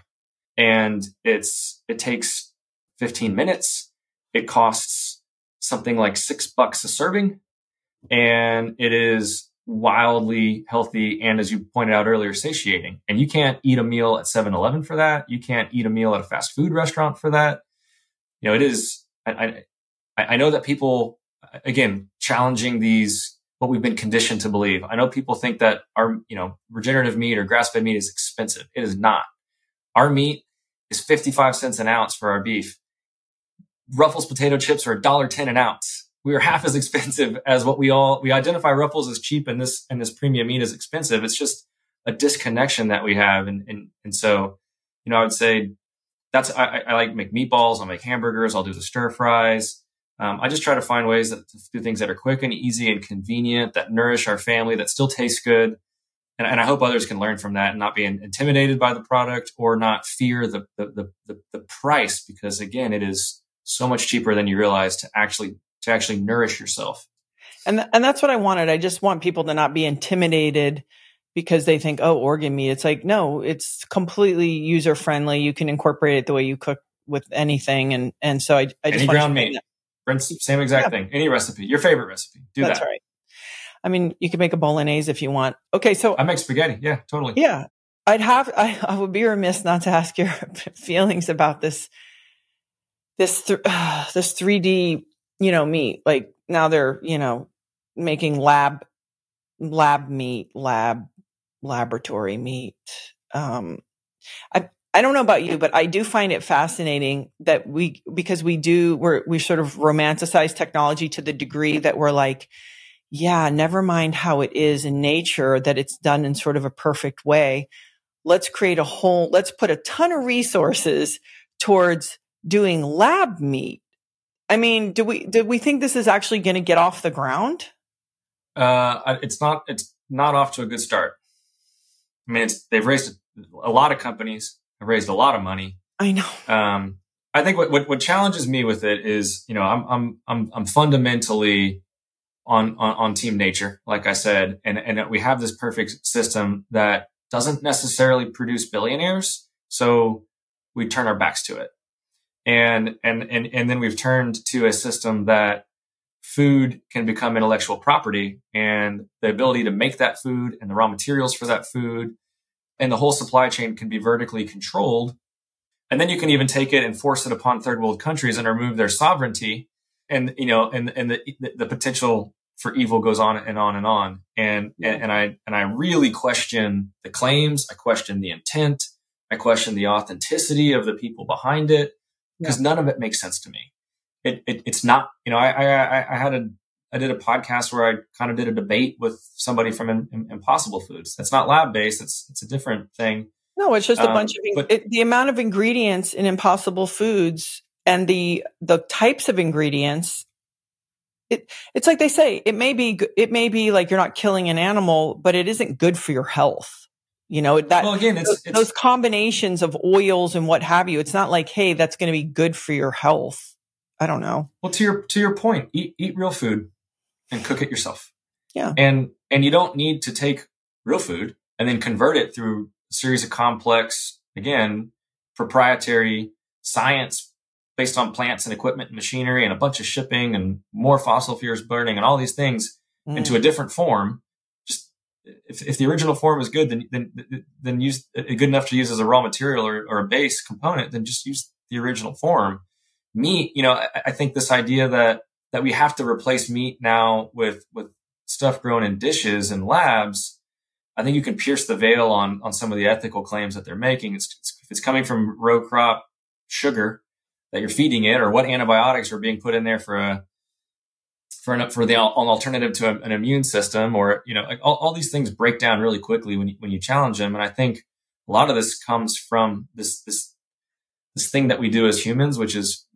And it's, it takes 15 minutes. It costs something like six bucks a serving and it is wildly healthy and as you pointed out earlier satiating and you can't eat a meal at 7-eleven for that you can't eat a meal at a fast food restaurant for that you know it is i i, I know that people again, challenging these, what we've been conditioned to believe. I know people think that our, you know, regenerative meat or grass fed meat is expensive. It is not. Our meat is 55 cents an ounce for our beef. Ruffles potato chips are $1.10 an ounce. We are half as expensive as what we all, we identify Ruffles as cheap and this, and this premium meat is expensive. It's just a disconnection that we have. And, and, and so, you know, I would say that's, I, I like make meatballs. I'll make hamburgers. I'll do the stir fries. Um, I just try to find ways that, to do things that are quick and easy and convenient, that nourish our family, that still taste good. And, and I hope others can learn from that and not be intimidated by the product or not fear the, the, the, the price, because again, it is so much cheaper than you realize to actually, to actually nourish yourself. And, th- and that's what I wanted. I just want people to not be intimidated because they think, oh, organ meat. It's like, no, it's completely user friendly. You can incorporate it the way you cook with anything. And, and so I, I just Any ground meat. Same exact yeah. thing. Any recipe, your favorite recipe. Do That's that. right. I mean, you can make a bolognese if you want. Okay, so I make spaghetti. Yeah, totally. Yeah, I'd have. I, I would be remiss not to ask your feelings about this. This th- uh, this three D, you know, meat. Like now they're you know making lab lab meat, lab laboratory meat. Um, I I don't know about you, but I do find it fascinating that we, because we do, we're, we sort of romanticize technology to the degree that we're like, yeah, never mind how it is in nature, that it's done in sort of a perfect way. Let's create a whole, let's put a ton of resources towards doing lab meat. I mean, do we do we think this is actually going to get off the ground? Uh, it's not. It's not off to a good start. I mean, it's they've raised a lot of companies have raised a lot of money. I know. Um, I think what, what, what challenges me with it is, you know, I'm I'm I'm I'm fundamentally on, on on team nature, like I said, and and we have this perfect system that doesn't necessarily produce billionaires, so we turn our backs to it, and and and and then we've turned to a system that food can become intellectual property, and the ability to make that food and the raw materials for that food, and the whole supply chain can be vertically controlled and then you can even take it and force it upon third world countries and remove their sovereignty. And, you know, and, and the, the potential for evil goes on and on and on. And, and, and I, and I really question the claims. I question the intent. I question the authenticity of the people behind it because yeah. none of it makes sense to me. It, it, it's not, you know, I, I, I had a, I did a podcast where I kind of did a debate with somebody from in, Impossible Foods. That's not lab based. It's, it's a different thing. No, it's just a um, bunch of but, it, the amount of ingredients in impossible foods and the the types of ingredients. It it's like they say it may be it may be like you're not killing an animal, but it isn't good for your health. You know that well, again, it's, those, it's, those combinations of oils and what have you. It's not like hey, that's going to be good for your health. I don't know. Well, to your to your point, eat eat real food and cook it yourself. Yeah, and and you don't need to take real food and then convert it through a series of complex, again, proprietary science based on plants and equipment and machinery and a bunch of shipping and more fossil fuels burning and all these things mm. into a different form. If, if the original form is good, then, then, then use good enough to use as a raw material or, or a base component, then just use the original form. Meat, you know, I, I think this idea that, that we have to replace meat now with, with stuff grown in dishes and labs I think you can pierce the veil on on some of the ethical claims that they're making. It's, it's, if it's coming from row crop sugar that you're feeding it, or what antibiotics are being put in there for a for an, for the an alternative to an immune system, or you know, like all, all these things break down really quickly when you, when you challenge them. And I think a lot of this comes from this this this thing that we do as humans, which is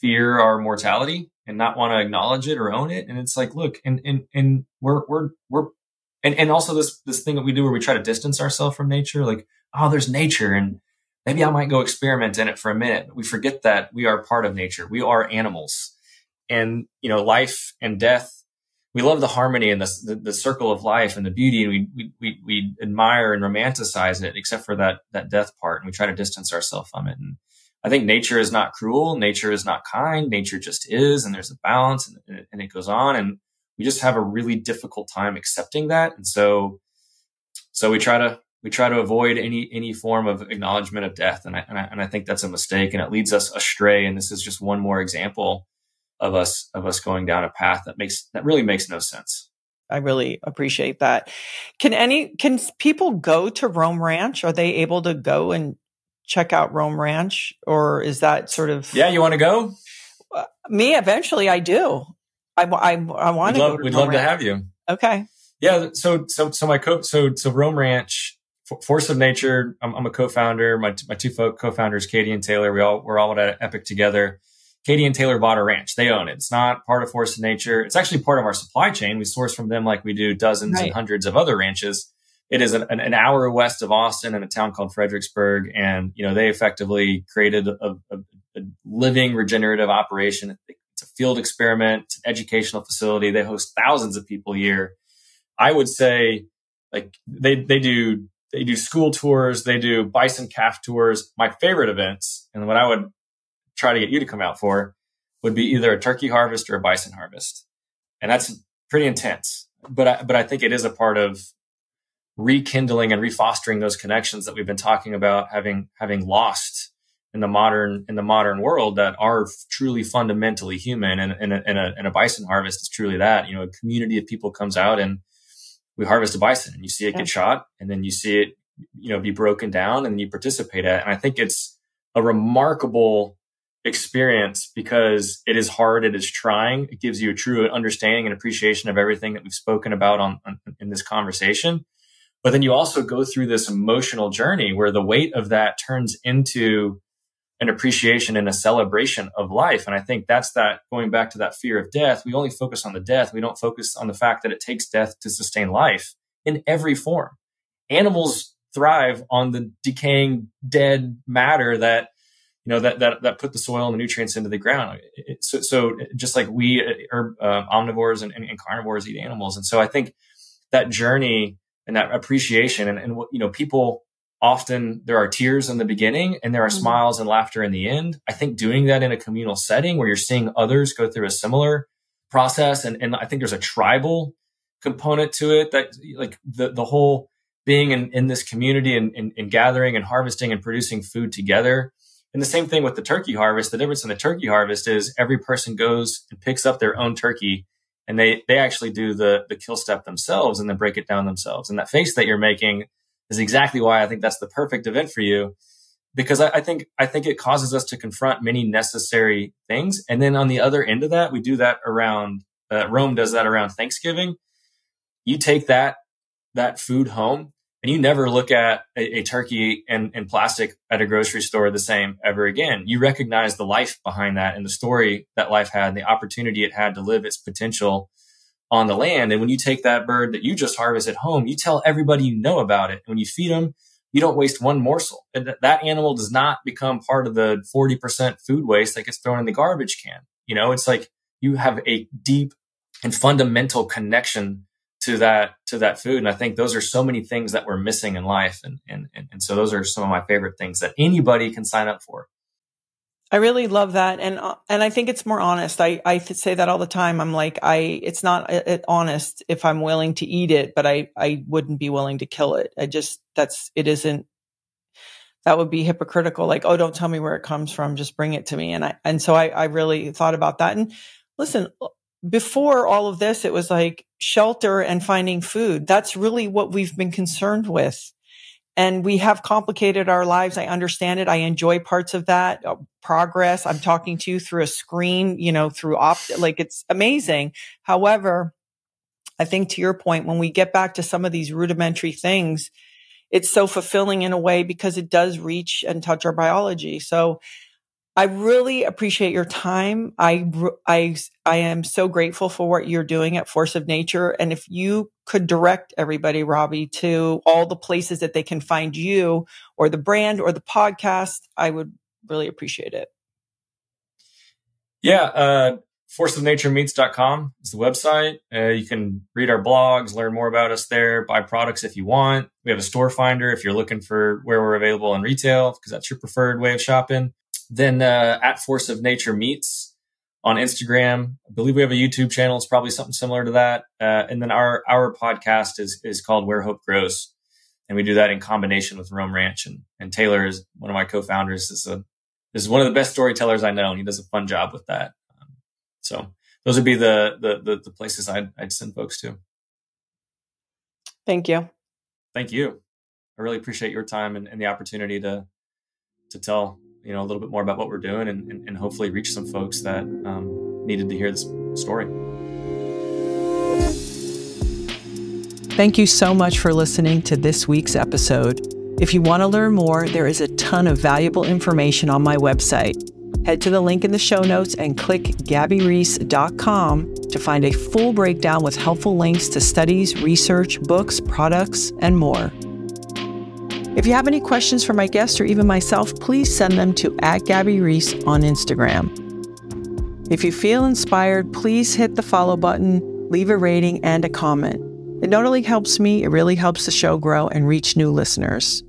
fear our mortality and not want to acknowledge it or own it. And it's like, look, and and and we're we're we're and and also this this thing that we do where we try to distance ourselves from nature like oh there's nature and maybe i might go experiment in it for a minute we forget that we are part of nature we are animals and you know life and death we love the harmony and the, the, the circle of life and the beauty and we, we, we, admire and romanticize it except for that that death part and we try to distance ourselves from it and i think nature is not cruel nature is not kind nature just is and there's a balance and, and it goes on and we just have a really difficult time accepting that. And so, so we try to, we try to avoid any, any form of acknowledgement of death. And I, and I, and I think that's a mistake and it leads us astray. And this is just one more example of us, of us going down a path that makes, that really makes no sense. I really appreciate that. Can any, can people go to Roam Ranch? Are they able to go and check out Roam Ranch or is that sort of? Yeah. You want to go? Uh, me, eventually I do. I, I, I want we'd to. We'd love to have you. Okay. Yeah. So, so, so my co, so, so Roam Ranch, Force of Nature. I'm, I'm a co-founder. My, my two co-founders, Katie and Taylor, we all, we're all at Epic together. Katie and Taylor bought a ranch. They own it. It's not part of Force of Nature. It's actually part of our supply chain. We source from them like we do dozens right. and hundreds of other ranches. It is an, an, hour west of Austin in a town called Fredericksburg. And, you know, they effectively created a, a, a living regenerative operation It's a field experiment, it's an educational facility. They host thousands of people a year. I would say like they, they do, they do school tours. They do bison calf tours. My favorite events and what I would try to get you to come out for would be either a turkey harvest or a bison harvest. And that's pretty intense, but I, but I think it is a part of rekindling and refostering those connections that we've been talking about having, having lost in the modern in the modern world that are truly fundamentally human and, and, a, and, a, and a bison harvest is truly that you know a community of people comes out and we harvest a bison and you see it yeah. get shot and then you see it you know be broken down and you participate at and i think it's a remarkable experience because it is hard it is trying it gives you a true understanding and appreciation of everything that we've spoken about on, on in this conversation but then you also go through this emotional journey where the weight of that turns into an appreciation and a celebration of life. And I think that's that going back to that fear of death. We only focus on the death. We don't focus on the fact that it takes death to sustain life in every form. Animals thrive on the decaying dead matter that you know that that that put the soil and the nutrients into the ground. So, so just like we are uh, omnivores and, and, and, carnivores eat animals, and so I think that journey and that appreciation and, and you know people often there are tears in the beginning and there are mm-hmm. smiles and laughter in the end. I think doing that in a communal setting where you're seeing others go through a similar process and, and I think there's a tribal component to it that like the, the whole being in, in this community and, and, and gathering and harvesting and producing food together. And the same thing with the turkey harvest. The difference in the turkey harvest is every person goes and picks up their own turkey and they, they actually do the, the kill step themselves and then break it down themselves. And that face that you're making is exactly why I think that's the perfect event for you. Because I, I think, I think it causes us to confront many necessary things. And then on the other end of that, we do that around, uh, Roam does that around Thanksgiving. You take that, that food home and you never look at a, a turkey and, and plastic at a grocery store the same ever again. You recognize the life behind that and the story that life had and the opportunity it had to live its potential on the land. And when you take that bird that you just harvest at home, you tell everybody you know about it. When you feed them, you don't waste one morsel. That animal does not become part of the 40% food waste that gets thrown in the garbage can. You know, it's like you have a deep and fundamental connection to that to that food and i think those are so many things that we're missing in life and and and so those are some of my favorite things that anybody can sign up for I really love that, and and I think it's more honest. I I say that all the time. I'm like I it's not uh, honest if I'm willing to eat it, but I I wouldn't be willing to kill it. I just that's it isn't. That would be hypocritical. Like oh, don't tell me where it comes from, just bring it to me. And I and so I I really thought about that. And listen, before all of this, it was like shelter and finding food. That's really what we've been concerned with and we have complicated our lives. I understand it. I enjoy parts of that uh, progress. I'm talking to you through a screen, you know, through opt, like it's amazing. However, I think to your point, when we get back to some of these rudimentary things, it's so fulfilling in a way because it does reach and touch our biology. So I really appreciate your time. I, I, I am so grateful for what you're doing at Force of Nature. And if you could direct everybody, Robby, to all the places that they can find you or the brand or the podcast, I would really appreciate it. Yeah. Uh, forceofnaturemeats.com is the website. Uh, you can read our blogs, learn more about us there, buy products if you want. We have a store finder if you're looking for where we're available in retail, because that's your preferred way of shopping. Then uh, at Force of Nature Meats on Instagram. I believe we have a YouTube channel. It's probably something similar to that. Uh, and then our our podcast is is called Where Hope Grows, and we do that in combination with Roam Ranch. And and Taylor is one of my co-founders. is a is one of the best storytellers I know, and he does a fun job with that. Um, so those would be the, the the the, places I'd I'd send folks to. Thank you. Thank you. I really appreciate your time and, and the opportunity to to tell you know a little bit more about what we're doing and, and, and hopefully reach some folks that um, needed to hear this story. Thank you so much for listening to this week's episode. If you want to learn more, there is a ton of valuable information on my website. Head to the link in the show notes and click gabbyreece.com to find a full breakdown with helpful links to studies, research, books, products, and more. If you have any questions for my guests or even myself, please send them to at Gabby Reece on Instagram. If you feel inspired, please hit the follow button, leave a rating, and a comment. It not only helps me, it really helps the show grow and reach new listeners.